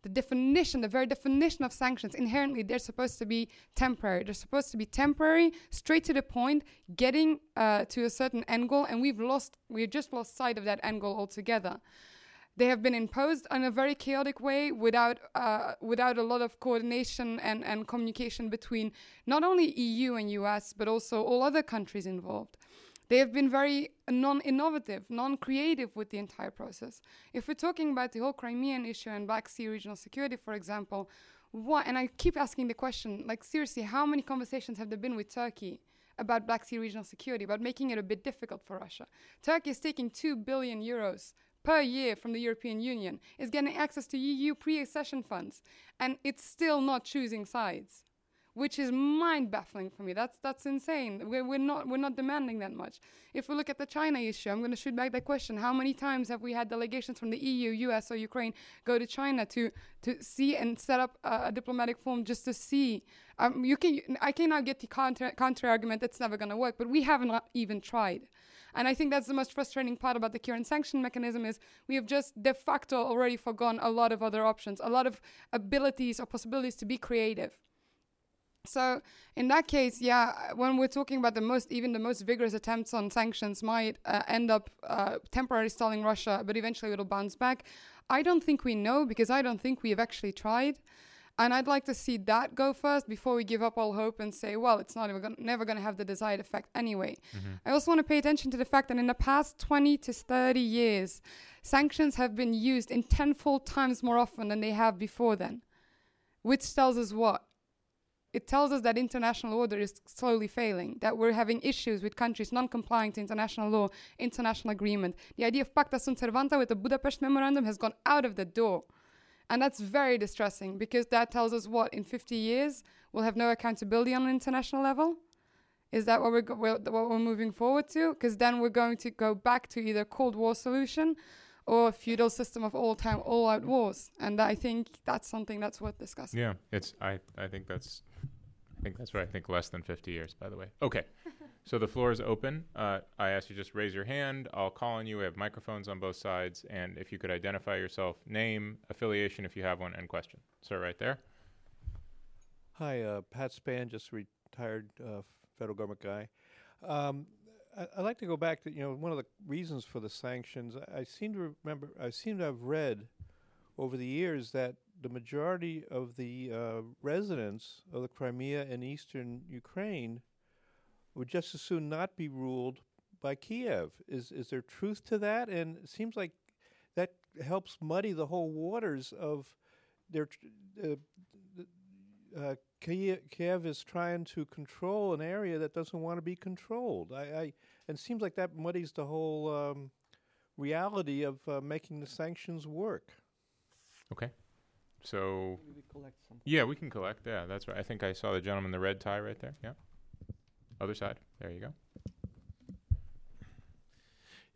the definition, the very definition of sanctions, inherently they're supposed to be temporary. They're supposed to be temporary, straight to the point, getting uh, to a certain end goal, and we've lost, we've just lost sight of that end goal altogether. They have been imposed in a very chaotic way, without uh, without a lot of coordination and, and communication between not only EU and US, but also all other countries involved. They have been very non innovative, non creative with the entire process. If we're talking about the whole Crimean issue and Black Sea regional security, for example, what, and I keep asking the question like, seriously, how many conversations have there been with Turkey? About Black Sea regional security, about making it a bit difficult for Russia. Turkey is taking 2 billion euros per year from the European Union, is getting access to EU pre accession funds, and it's still not choosing sides which is mind baffling for me. That's that's insane. We're, we're not we're not demanding that much. If we look at the China issue, I'm going to shoot back that question: How many times have we had delegations from the EU, US, or Ukraine go to China to to see and set up a, a diplomatic forum just to see? Um, you can I cannot get the counter counter argument that's never going to work, but we haven't even tried. And I think that's the most frustrating part about the current sanction mechanism is we have just de facto already forgone a lot of other options, a lot of abilities or possibilities to be creative. So in that case, yeah, when we're talking about the most, even the most vigorous attempts on sanctions might uh, end up uh, temporarily stalling Russia, but eventually it'll bounce back. I don't think we know because I don't think we have actually tried. And I'd like to see that go first before we give up all hope and say, well, it's not gonna, never going to have the desired effect anyway. Mm-hmm. I also want to pay attention to the fact that in the past 20 to 30 years, sanctions have been used in tenfold times more often than they have before then, which tells us what? it tells us that international order is slowly failing, that we're having issues with countries non-complying to international law, international agreement. The idea of pacta sunt servanda with the Budapest Memorandum has gone out of the door. And that's very distressing because that tells us what, in 50 years, we'll have no accountability on an international level? Is that what we're, go- what we're moving forward to? Because then we're going to go back to either Cold War solution or a feudal system of all time, all out wars. And I think that's something that's worth discussing. Yeah, it's I, I think that's think that's right. I think less than 50 years, by the way. Okay. <laughs> so the floor is open. Uh, I ask you just raise your hand. I'll call on you. We have microphones on both sides. And if you could identify yourself, name, affiliation if you have one, and question. Sir, right there. Hi, uh, Pat Span, just retired uh, federal government guy. Um, I, would like to go back to you know one of the reasons for the sanctions. I, I seem to remember. I seem to have read over the years that the majority of the uh, residents of the Crimea and eastern Ukraine would just as soon not be ruled by Kiev. Is is there truth to that? And it seems like that helps muddy the whole waters of their. Uh, uh, Kiev, is trying to control an area that doesn't want to be controlled. I, I and it seems like that muddies the whole um, reality of uh, making the sanctions work. Okay. So we yeah, we can collect. Yeah, that's right. I think I saw the gentleman in the red tie right there. Yeah. Other side. There you go.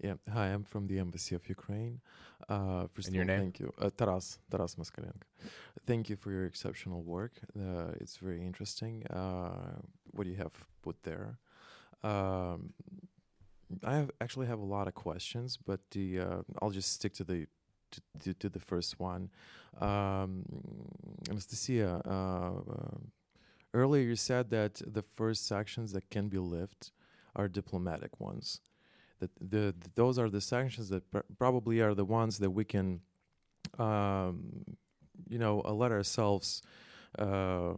Yeah. Hi, I'm from the Embassy of Ukraine. Uh, first and your all, name? thank you. Uh, Taras, Taras Moskalenko. Thank you for your exceptional work. Uh, it's very interesting uh, what you have put there. Um, I have actually have a lot of questions, but the uh, I'll just stick to the to, to, the first one. Um, Anastacia, uh, uh, earlier you said that the first sanctions that can be lifted are diplomatic ones. That the, the those are the sanctions that pr- probably are the ones that we can, um, you know, uh, let ourselves uh,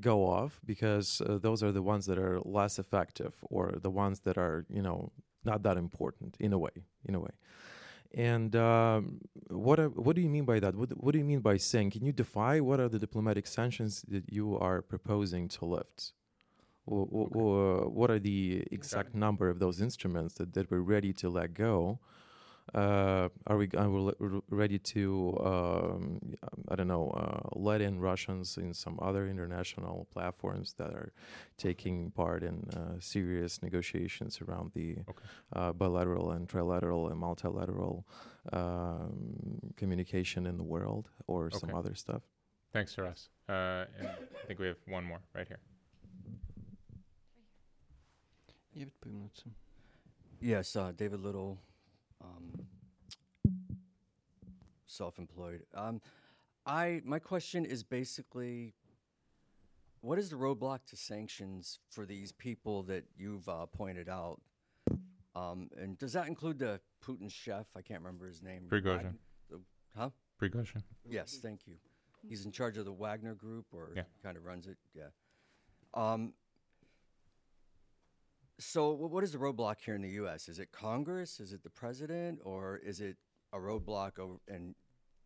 go off because uh, those are the ones that are less effective or the ones that are, you know, not that important in a way. In a way. And um, what are, what do you mean by that? What, what do you mean by saying? Can you define what are the diplomatic sanctions that you are proposing to lift? Or what are the exact number of those instruments that, that we're ready to let go? Uh, are we are we ready to um, I don't know uh, let in Russians in some other international platforms that are taking part in uh, serious negotiations around the okay. Uh, bilateral and trilateral and multilateral um, communication in the world or okay. some other stuff? Thanks, Taras. Uh, I think we have one more right here. Yes, uh, David Little, um, self-employed. Um, I my question is basically, what is the roadblock to sanctions for these people that you've uh, pointed out? Um, and does that include the Putin chef? I can't remember his name. Prigozhin. The, huh? Prigozhin. Yes, thank you. He's in charge of the Wagner Group, or yeah. kind of runs it. Yeah. Um, so, what is the roadblock here in the U.S.? Is it Congress? Is it the president? Or is it a roadblock over in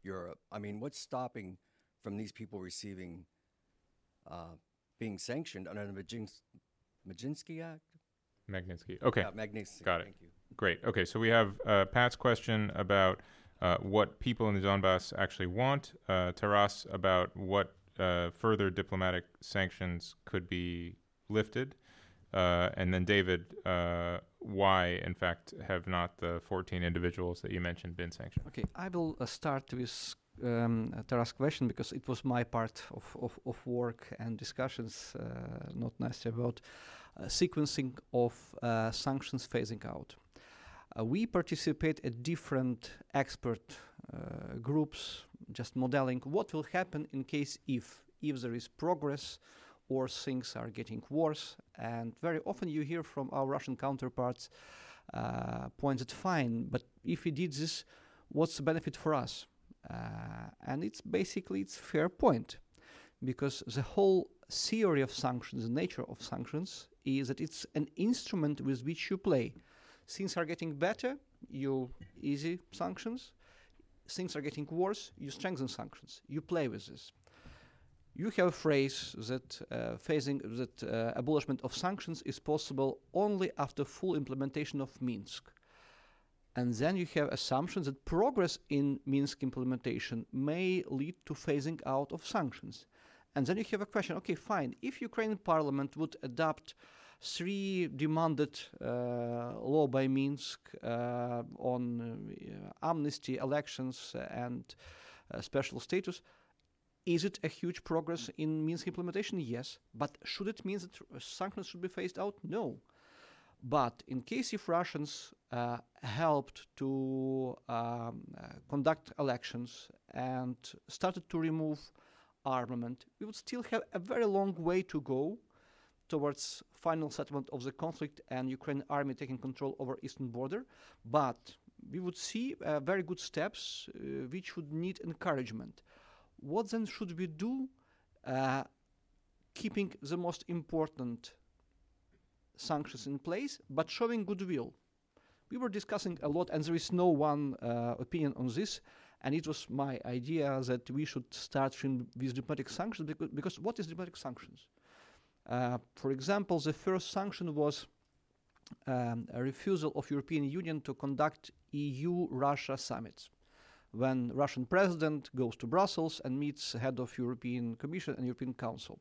Europe? I mean, what's stopping from these people receiving, uh, being sanctioned under the Maginski Act? Magnitsky. Okay. Magnitsky. got it. Thank you. Great. Okay, so we have uh, Pat's question about uh, what people in the Donbass actually want, uh, Taras about what uh, further diplomatic sanctions could be lifted, uh, and then David, uh, why, in fact, have not the 14 individuals that you mentioned been sanctioned? Okay, I will uh, start with um, Taras' question because it was my part of, of, of work and discussions, uh, not necessarily about uh, sequencing of uh, sanctions phasing out. We participate at different expert groups, just modeling what will happen in case if if there is progress or things are getting worse. And very often you hear from our Russian counterparts uh, points that fine, but if we did this, what's the benefit for us? Uh, and it's basically it's fair point because the whole theory of sanctions, the nature of sanctions, is that it's an instrument with which you play. Things are getting better, you easy sanctions. Things are getting worse, you strengthen sanctions. You play with this. You have a phrase that uh, phasing that uh, abolishment of sanctions is possible only after full implementation of Minsk. And then you have assumptions that progress in Minsk implementation may lead to phasing out of sanctions. And then you have a question okay, fine, if Ukrainian parliament would adopt three demanded uh, law by Minsk uh, on uh, amnesty, elections, and uh, special status, is it a huge progress in Minsk implementation? Yes. But should it mean that sanctions should be phased out? No. But in case if Russians uh, helped to um, uh, conduct elections and started to remove armament, we would still have a very long way to go towards final settlement of the conflict and Ukrainian army taking control over eastern border. But we would see uh, very good steps uh, which would need encouragement. What then should we do? Uh, keeping the most important sanctions in place, but showing goodwill. We were discussing a lot, and there is no one uh, opinion on this. And it was my idea that we should start with diplomatic sanctions because, because what is diplomatic sanctions? Uh, for example, the first sanction was um, a refusal of European Union to conduct EU-Russia summits. When Russian president goes to Brussels and meets head of European Commission and European Council,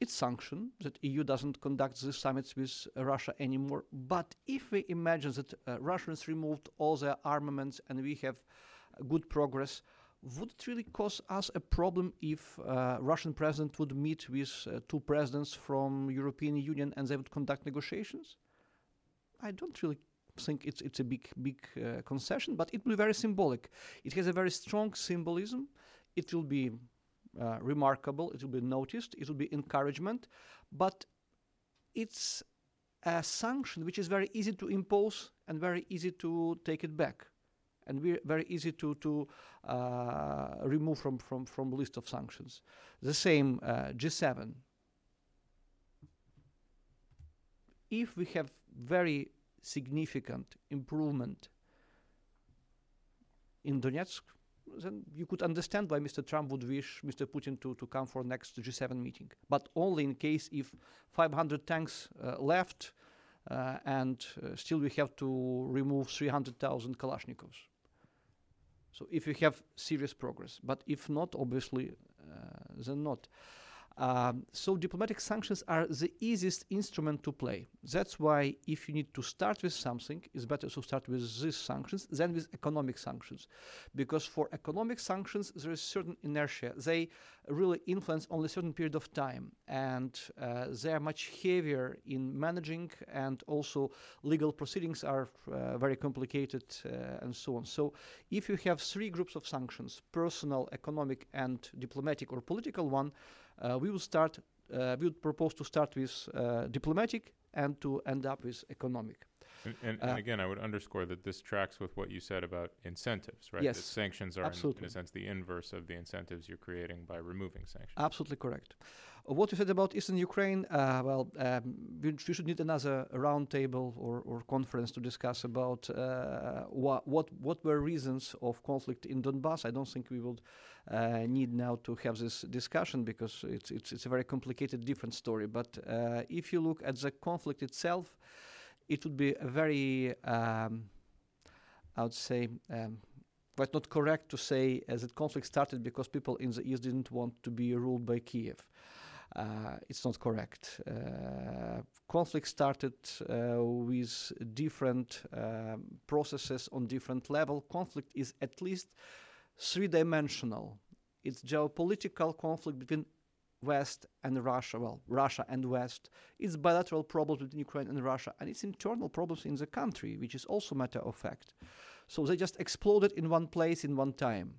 it's sanctioned that EU doesn't conduct these summits with uh, Russia anymore. But if we imagine that uh, Russians removed all their armaments and we have uh, good progress, would it really cause us a problem if uh, Russian president would meet with uh, two presidents from European Union and they would conduct negotiations? I don't really think it's it's a big big uh, concession, but it will be very symbolic. It has a very strong symbolism. It will be uh, remarkable. It will be noticed. It will be encouragement, but it's a sanction which is very easy to impose and very easy to take it back, and we're very easy to to uh, remove from from from list of sanctions. The same uh, G7. If we have very significant improvement in Donetsk, then you could understand why Mr. Trump would wish Mr. Putin to, to come for next G7 meeting, but only in case if 500 tanks uh, left uh, and uh, still we have to remove 300,000 Kalashnikovs. So if we have serious progress, but if not, obviously, uh, then not. Um, so diplomatic sanctions are the easiest instrument to play. That's why if you need to start with something, it's better to start with these sanctions than with economic sanctions. Because for economic sanctions, there is certain inertia. They really influence only a certain period of time. And uh, they are much heavier in managing and also legal proceedings are uh, very complicated uh, and so on. So if you have three groups of sanctions, personal, economic and diplomatic or political one, we will start. Uh, we would propose to start with uh, diplomatic and to end up with economic. And, and, Uh, and again, I would underscore that this tracks with what you said about incentives, right? Yes, That sanctions are, in, in a sense, the inverse of the incentives you're creating by removing sanctions. Absolutely correct. Uh, What you said about Eastern Ukraine, uh, well, um, we, we should need another roundtable or, or conference to discuss about uh, wha- what what were reasons of conflict in Donbass. I don't think we will uh, need now to have this discussion because it's it's, it's a very complicated, different story. But uh, if you look at the conflict itself, it would be a very, um, I would say. Um, but not correct to say as that conflict started because people in the east didn't want to be ruled by Kiev. Uh, it's not correct. Uh, conflict started uh, with different um, processes on different level. Conflict is at least three-dimensional. It's geopolitical conflict between West and Russia. Well, Russia and West. It's bilateral problems between Ukraine and Russia, and it's internal problems in the country, which is also matter of fact. So they just exploded in one place in one time.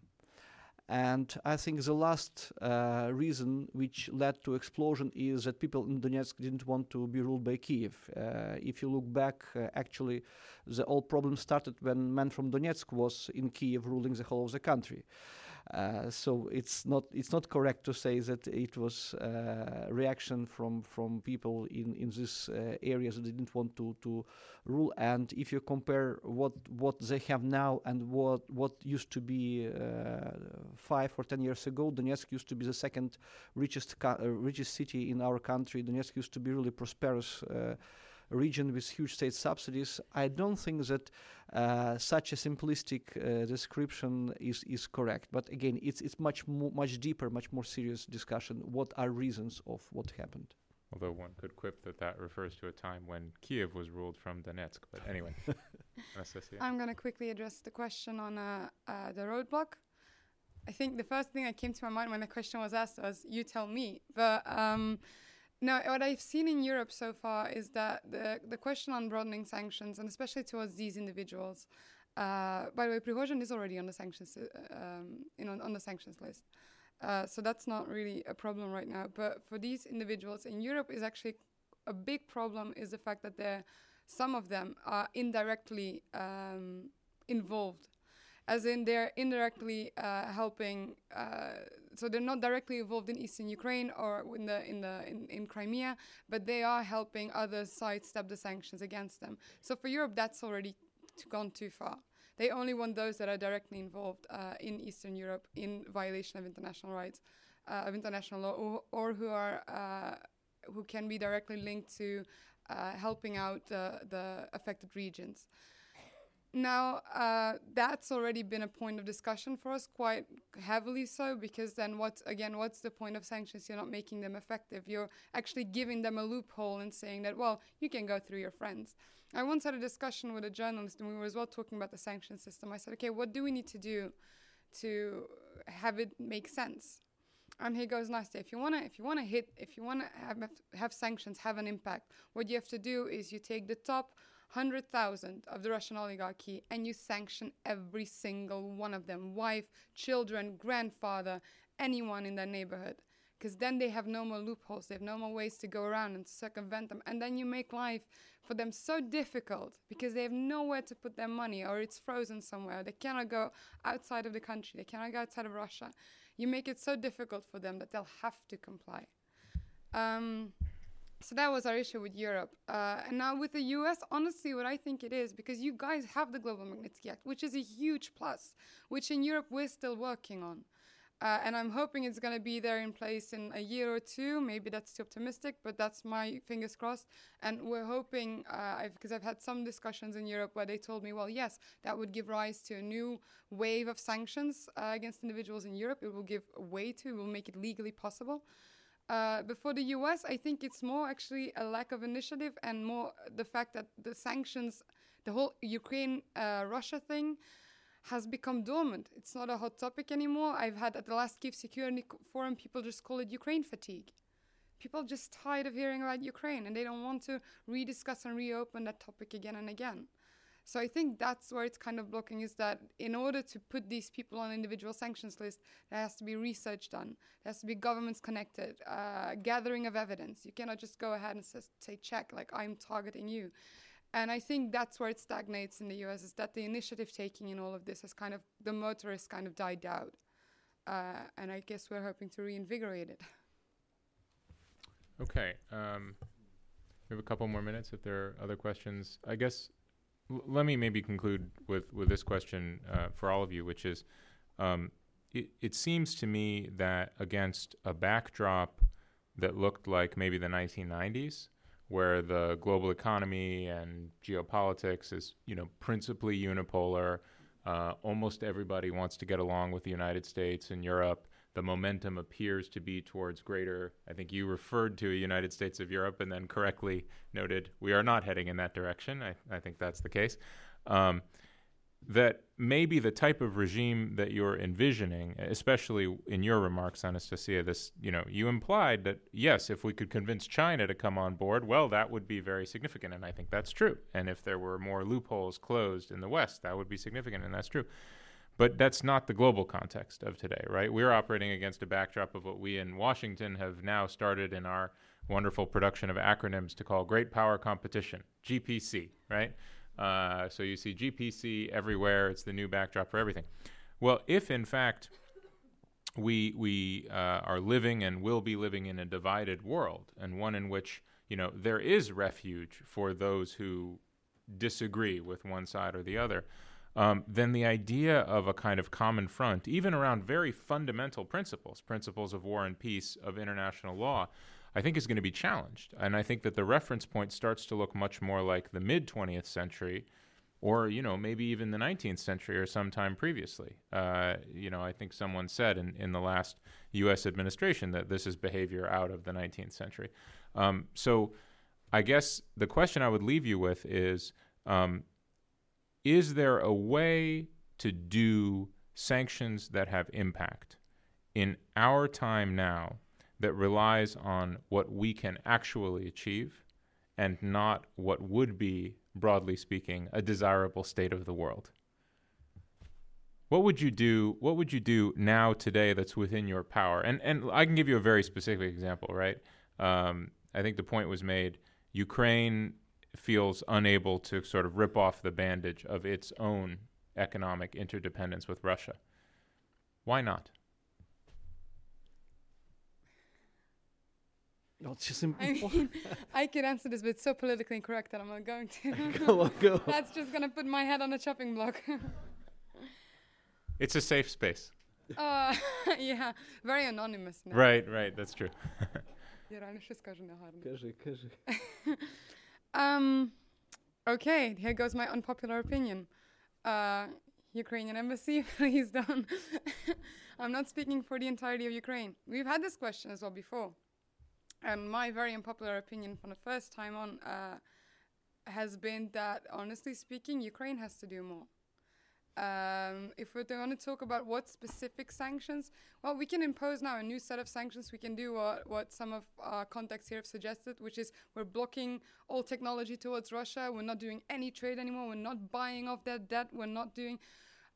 And I think the last uh, reason which led to explosion is that people in Donetsk didn't want to be ruled by Kiev. Uh, if you look back, uh, actually, the whole problem started when man from Donetsk was in Kiev ruling the whole of the country. Uh, so it's not it's not correct to say that it was uh, reaction from from people in in these uh, areas that didn't want to to rule. And if you compare what what they have now and what what used to be uh, five or ten years ago, Donetsk used to be the second richest uh, richest city in our country. Donetsk used to be really prosperous. Region with huge state subsidies. I don't think that uh, such a simplistic uh, description is, is correct. But again, it's it's much more, much deeper, much more serious discussion. What are reasons of what happened? Although one could quip that that refers to a time when Kiev was ruled from Donetsk. But anyway, <laughs> I'm going to quickly address the question on uh, uh, the roadblock. I think the first thing that came to my mind when the question was asked was, "You tell me." But um, no, what I've seen in Europe so far is that the the question on broadening sanctions, and especially towards these individuals. Uh, by the way, Prigozhin is already on the sanctions, uh, um, know, on the sanctions list. Uh, so that's not really a problem right now. But for these individuals in Europe, is actually a big problem. Is the fact that some of them are indirectly um, involved, as in they're indirectly uh, helping. Uh, so they're not directly involved in eastern Ukraine or in the in the in, in Crimea, but they are helping others sidestep the sanctions against them. So for Europe, that's already gone too far. They only want those that are directly involved uh, in Eastern Europe in violation of international rights, uh, of international law, or, or who are uh, who can be directly linked to uh, helping out the affected regions. Now, uh, that's already been a point of discussion for us, quite heavily so, because then what, again, what's the point of sanctions? You're not making them effective. You're actually giving them a loophole and saying that, well, you can go through your friends. I once had a discussion with a journalist, and we were as well talking about the sanction system. I said, okay, what do we need to do to have it make sense? And he goes, Nastya, if you wanna, if you wanna hit, if you wanna have, have sanctions have an impact, what you have to do is you take the top hundred thousand of the Russian oligarchy and you sanction every single one of them, wife, children, grandfather, anyone in their neighborhood. Because then they have no more loopholes, they have no more ways to go around and circumvent them. And then you make life for them so difficult because they have nowhere to put their money or it's frozen somewhere. They cannot go outside of the country, they cannot go outside of Russia. You make it so difficult for them that they'll have to comply. Um, so that was our issue with Europe. Uh, and now with the US, honestly, what I think it is, because you guys have the Global Magnitsky Act, which is a huge plus, which in Europe we're still working on. Uh, and I'm hoping it's going to be there in place in a year or two. Maybe that's too optimistic, but that's my fingers crossed. And we're hoping, uh, because I've, I've had some discussions in Europe where they told me, well, yes, that would give rise to a new wave of sanctions uh, against individuals in Europe. It will give way to, it will make it legally possible. Uh, but for the US, I think it's more actually a lack of initiative and more the fact that the sanctions, the whole Ukraine uh, Russia thing, has become dormant. It's not a hot topic anymore. I've had at the last Kiev Security Forum, people just call it Ukraine fatigue. People are just tired of hearing about Ukraine and they don't want to rediscuss and reopen that topic again and again. So I think that's where it's kind of blocking is that in order to put these people on individual sanctions list, there has to be research done. There has to be governments connected, uh, gathering of evidence. You cannot just go ahead and say, check, like I'm targeting you. And I think that's where it stagnates in the US is that the initiative taking in all of this has kind of, the motor has kind of died out. Uh, and I guess we're hoping to reinvigorate it. Okay. Um, we have a couple more minutes if there are other questions. I guess let me maybe conclude with, with this question uh, for all of you, which is um, it, it seems to me that against a backdrop that looked like maybe the 1990s, where the global economy and geopolitics is, you know, principally unipolar, uh, almost everybody wants to get along with the United States and Europe the momentum appears to be towards greater. I think you referred to a United States of Europe and then correctly noted we are not heading in that direction. I, I think that's the case. Um, that maybe the type of regime that you're envisioning, especially in your remarks, Anastacia, this you know you implied that yes, if we could convince China to come on board, well, that would be very significant, and I think that's true. And if there were more loopholes closed in the West, that would be significant, and that's true. But that's not the global context of today, right? We're operating against a backdrop of what we in Washington have now started in our wonderful production of acronyms to call Great Power Competition, GPC, right? Uh, so you see GPC everywhere. It's the new backdrop for everything. Well, if in fact we we uh, are living and will be living in a divided world, and one in which you know there is refuge for those who disagree with one side or the other, um, then the idea of a kind of common front, even around very fundamental principles, principles of war and peace, of international law, I think is going to be challenged. And I think that the reference point starts to look much more like the mid 20th century or, you know, maybe even the 19th century or sometime previously. Uh, you know, I think someone said in, in the last U.S. administration that this is behavior out of the 19th century. Um, so I guess the question I would leave you with is um, is there a way to do sanctions that have impact in our time now that relies on what we can actually achieve and not what would be, broadly speaking, a desirable state of the world? What would you do? What would you do now today that's within your power? And and I can give you a very specific example, right? Um, I think the point was made. Ukraine feels unable to sort of rip off the bandage of its own economic interdependence with Russia. Why not? No, it's just im- I mean, I could answer this, but it's so politically incorrect that I'm not going to. <laughs> go on, go. on. That's just gonna put my head on a chopping block. It's a safe space. uh, <laughs> yeah, very anonymous. Now. Right, right, that's true. <laughs> Ja, reально wszystko, że naharno. Кажи, кажи. Um, okay, here goes my unpopular opinion. Uh, Ukrainian embassy, <laughs> please don't. <laughs> I'm not speaking for the entirety of Ukraine. We've had this question as well before. And my very unpopular opinion from the first time on uh, has been that, honestly speaking, Ukraine has to do more. Um, if we're going to talk about what specific sanctions, well, we can impose now a new set of sanctions. We can do what, what some of our contacts here have suggested, which is we're blocking all technology towards Russia. We're not doing any trade anymore. We're not buying off their debt. We're not doing.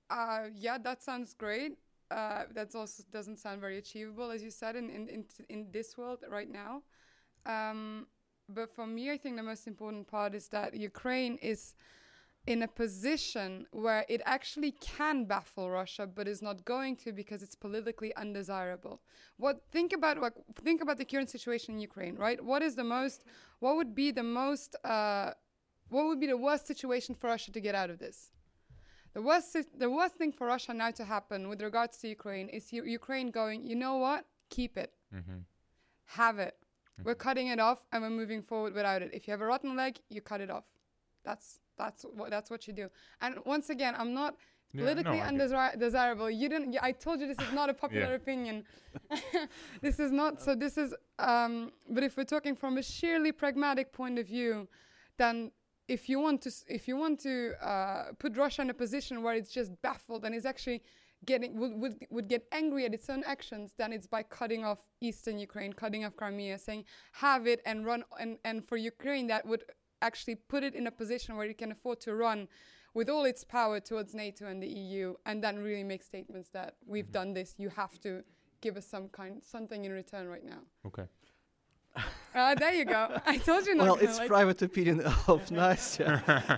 Uh, yeah, that sounds great. Uh, that also doesn't sound very achievable, as you said, in in in, in this world right now. Um, but for me, I think the most important part is that Ukraine is in a position where it actually can baffle Russia, but is not going to because it's politically undesirable. What think about what think about the current situation in Ukraine, right? What is the most? What would be the most? Uh, what would be the worst situation for Russia to get out of this? The worst, the worst thing for Russia now to happen with regards to Ukraine is U- Ukraine going, you know what? Keep it, Mm-hmm. have it. We're cutting it off and we're moving forward without it. If you have a rotten leg, you cut it off. That's that's what that's what you do. And once again, I'm not Yeah, politically no, I undesirable. You didn't. I told you this is not a popular Yeah. opinion. <laughs> this is not. So this is. Um, but if we're talking from a sheerly pragmatic point of view, then if you want to, if you want to uh, put Russia in a position where it's just baffled and is actually getting would, would would get angry at its own actions, then it's by cutting off eastern Ukraine, cutting off Crimea, saying have it and run and and for Ukraine that would actually put it in a position where it can afford to run with all its power towards NATO and the EU, and then really make statements that we've done this. You have to give us some kind something in return right now. Okay. Uh, <laughs> there you go. I told you not. well, it's like- private opinion <laughs> of Nastia.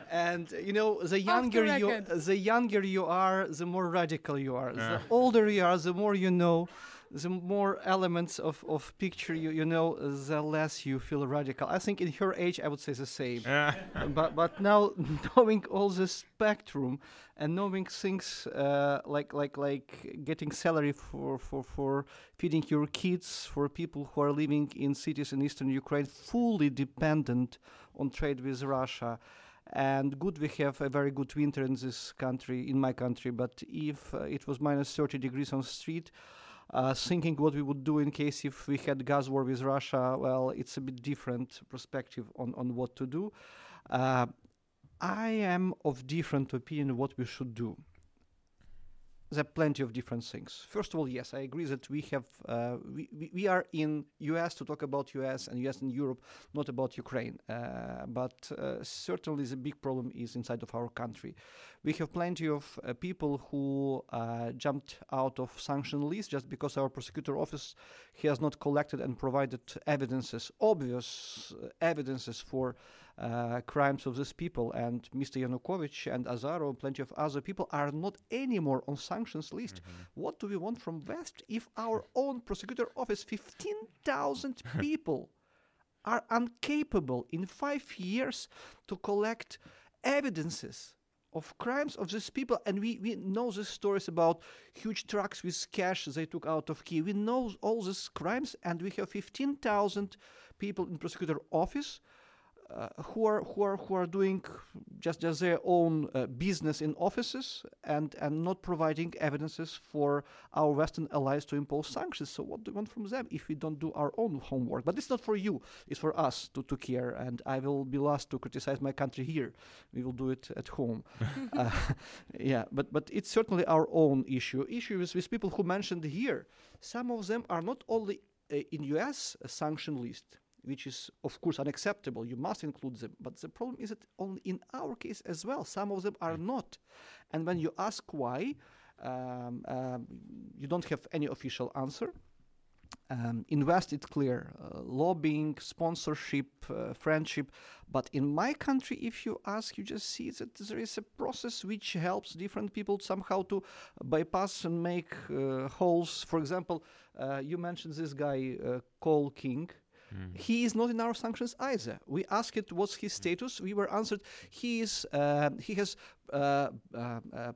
<laughs> and uh, you know, the younger you, the younger you are, the more radical you are. Yeah. The older you are, the more you know. The more elements of, of picture you, you know, the less you feel radical. I think in her age, I would say the same. <laughs> But but now <laughs> knowing all the spectrum and knowing things uh, like like like getting salary for, for for feeding your kids for people who are living in cities in eastern Ukraine fully dependent on trade with Russia. And good, we have a very good winter in this country, in my country. But if uh, it was minus 30 degrees on the street, thinking what we would do in case if we had gas war with Russia, well, it's a bit different perspective on, on what to do. Uh, I am of different opinion what we should do. There are plenty of different things. First of all, yes, I agree that we have uh, we, we are in US to talk about US and US and Europe, not about Ukraine. Uh, but uh, certainly the big problem is inside of our country. We have plenty of uh, people who uh, jumped out of sanction list just because our prosecutor office has not collected and provided evidences, obvious uh, evidences for uh, crimes of these people. And Mr. Yanukovych and Azarov and plenty of other people are not anymore on sanctions list. What do we want from West if our <laughs> own prosecutor office, 15,000 <laughs> people, are incapable in five years to collect evidences of crimes of these people. And we, we know the stories about huge trucks with cash they took out of kiev we know all these crimes and we have 15000 people in prosecutor office uh, who are who are who are doing just just their own uh, business in offices and and not providing evidences for our Western allies to impose sanctions. So what do we want from them if we don't do our own homework? But it's not for you; it's for us to to care. And I will be last to criticize my country here. We will do it at home. <laughs> uh, <laughs> yeah, but but it's certainly our own issue. Issue is with people who mentioned here. Some of them are not only uh, in U.S. sanction list which is of course unacceptable. You must include them. But the problem is that only in our case as well, some of them are not. And when you ask why, um, um, you don't have any official answer. Um, in West, it's clear uh, lobbying, sponsorship, uh, friendship. But in my country, if you ask, you just see that there is a process which helps different people somehow to bypass and make uh, holes. For example, uh, you mentioned this guy, uh, Cole King. He is not in our sanctions either. We asked it what's his status. We were answered he is uh, he has uh, uh, uh,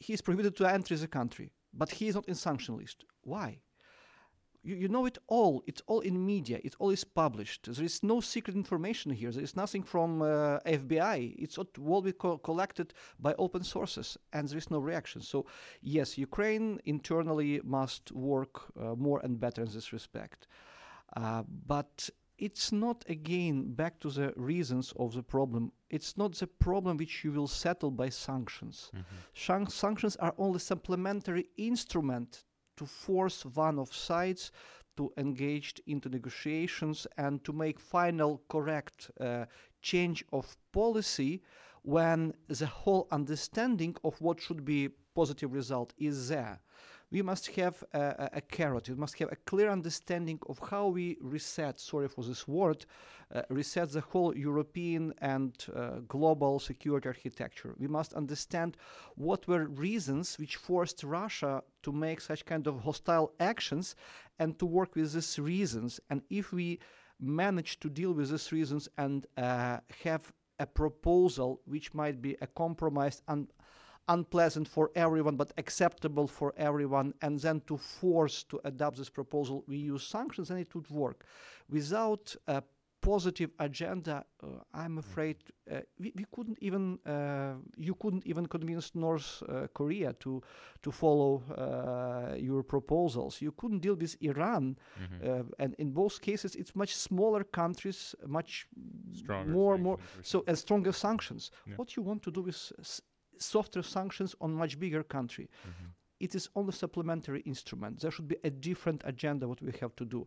he is prohibited to enter the country, but he is not in sanction list. Why? You, you know it all. It's all in media. It all is published. There is no secret information here. There is nothing from uh, FBI. It's all co- collected by open sources, and there is no reaction. So yes, Ukraine internally must work uh, more and better in this respect. Uh, but it's not again back to the reasons of the problem. It's not the problem which you will settle by sanctions. Shan- sanctions are only supplementary instrument to force one of sides to engage into negotiations and to make final correct uh, change of policy when the whole understanding of what should be positive result is there we must have a, a, a carrot. We must have a clear understanding of how we reset, sorry for this word, uh, reset the whole European and uh, global security architecture. We must understand what were reasons which forced Russia to make such kind of hostile actions and to work with these reasons. And if we manage to deal with these reasons and uh, have a proposal which might be a compromise and unpleasant for everyone but acceptable for everyone and then to force to adopt this proposal we use sanctions and it would work. Without a positive agenda uh, i'm afraid uh, we, we couldn't even uh, you couldn't even convince north uh, korea to to follow uh, your proposals. You couldn't deal with iran uh, and in both cases it's much smaller countries much Stronger more more so and stronger sanctions. Yeah. what you want to do with s- softer sanctions on much bigger country it is only supplementary instrument there should be a different agenda what we have to do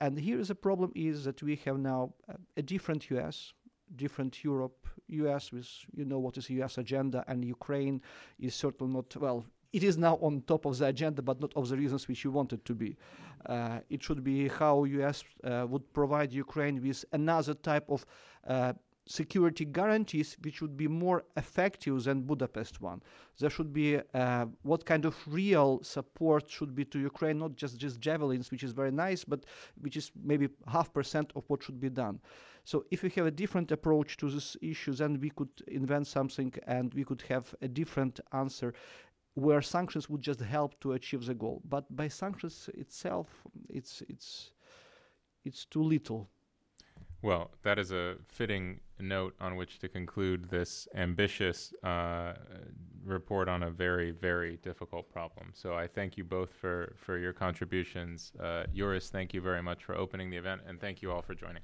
and here is a problem is that we have now uh, a different us different europe us with you know what is us agenda and ukraine is certainly not well it is now on top of the agenda, but not of the reasons which you want it to be. Uh, it should be how U.S. Uh, would provide Ukraine with another type of uh, security guarantees which would be more effective than Budapest one. There should be uh, what kind of real support should be to Ukraine, not just just javelins, which is very nice, but which is maybe half percent of what should be done. So if we have a different approach to this issue, then we could invent something and we could have a different answer where sanctions would just help to achieve the goal. But by sanctions itself, it's it's it's too little. Well, that is a fitting note on which to conclude this ambitious uh, report on a very, very difficult problem. So I thank you both for, for your contributions. Uh, Juris, thank you very much for opening the event, and thank you all for joining.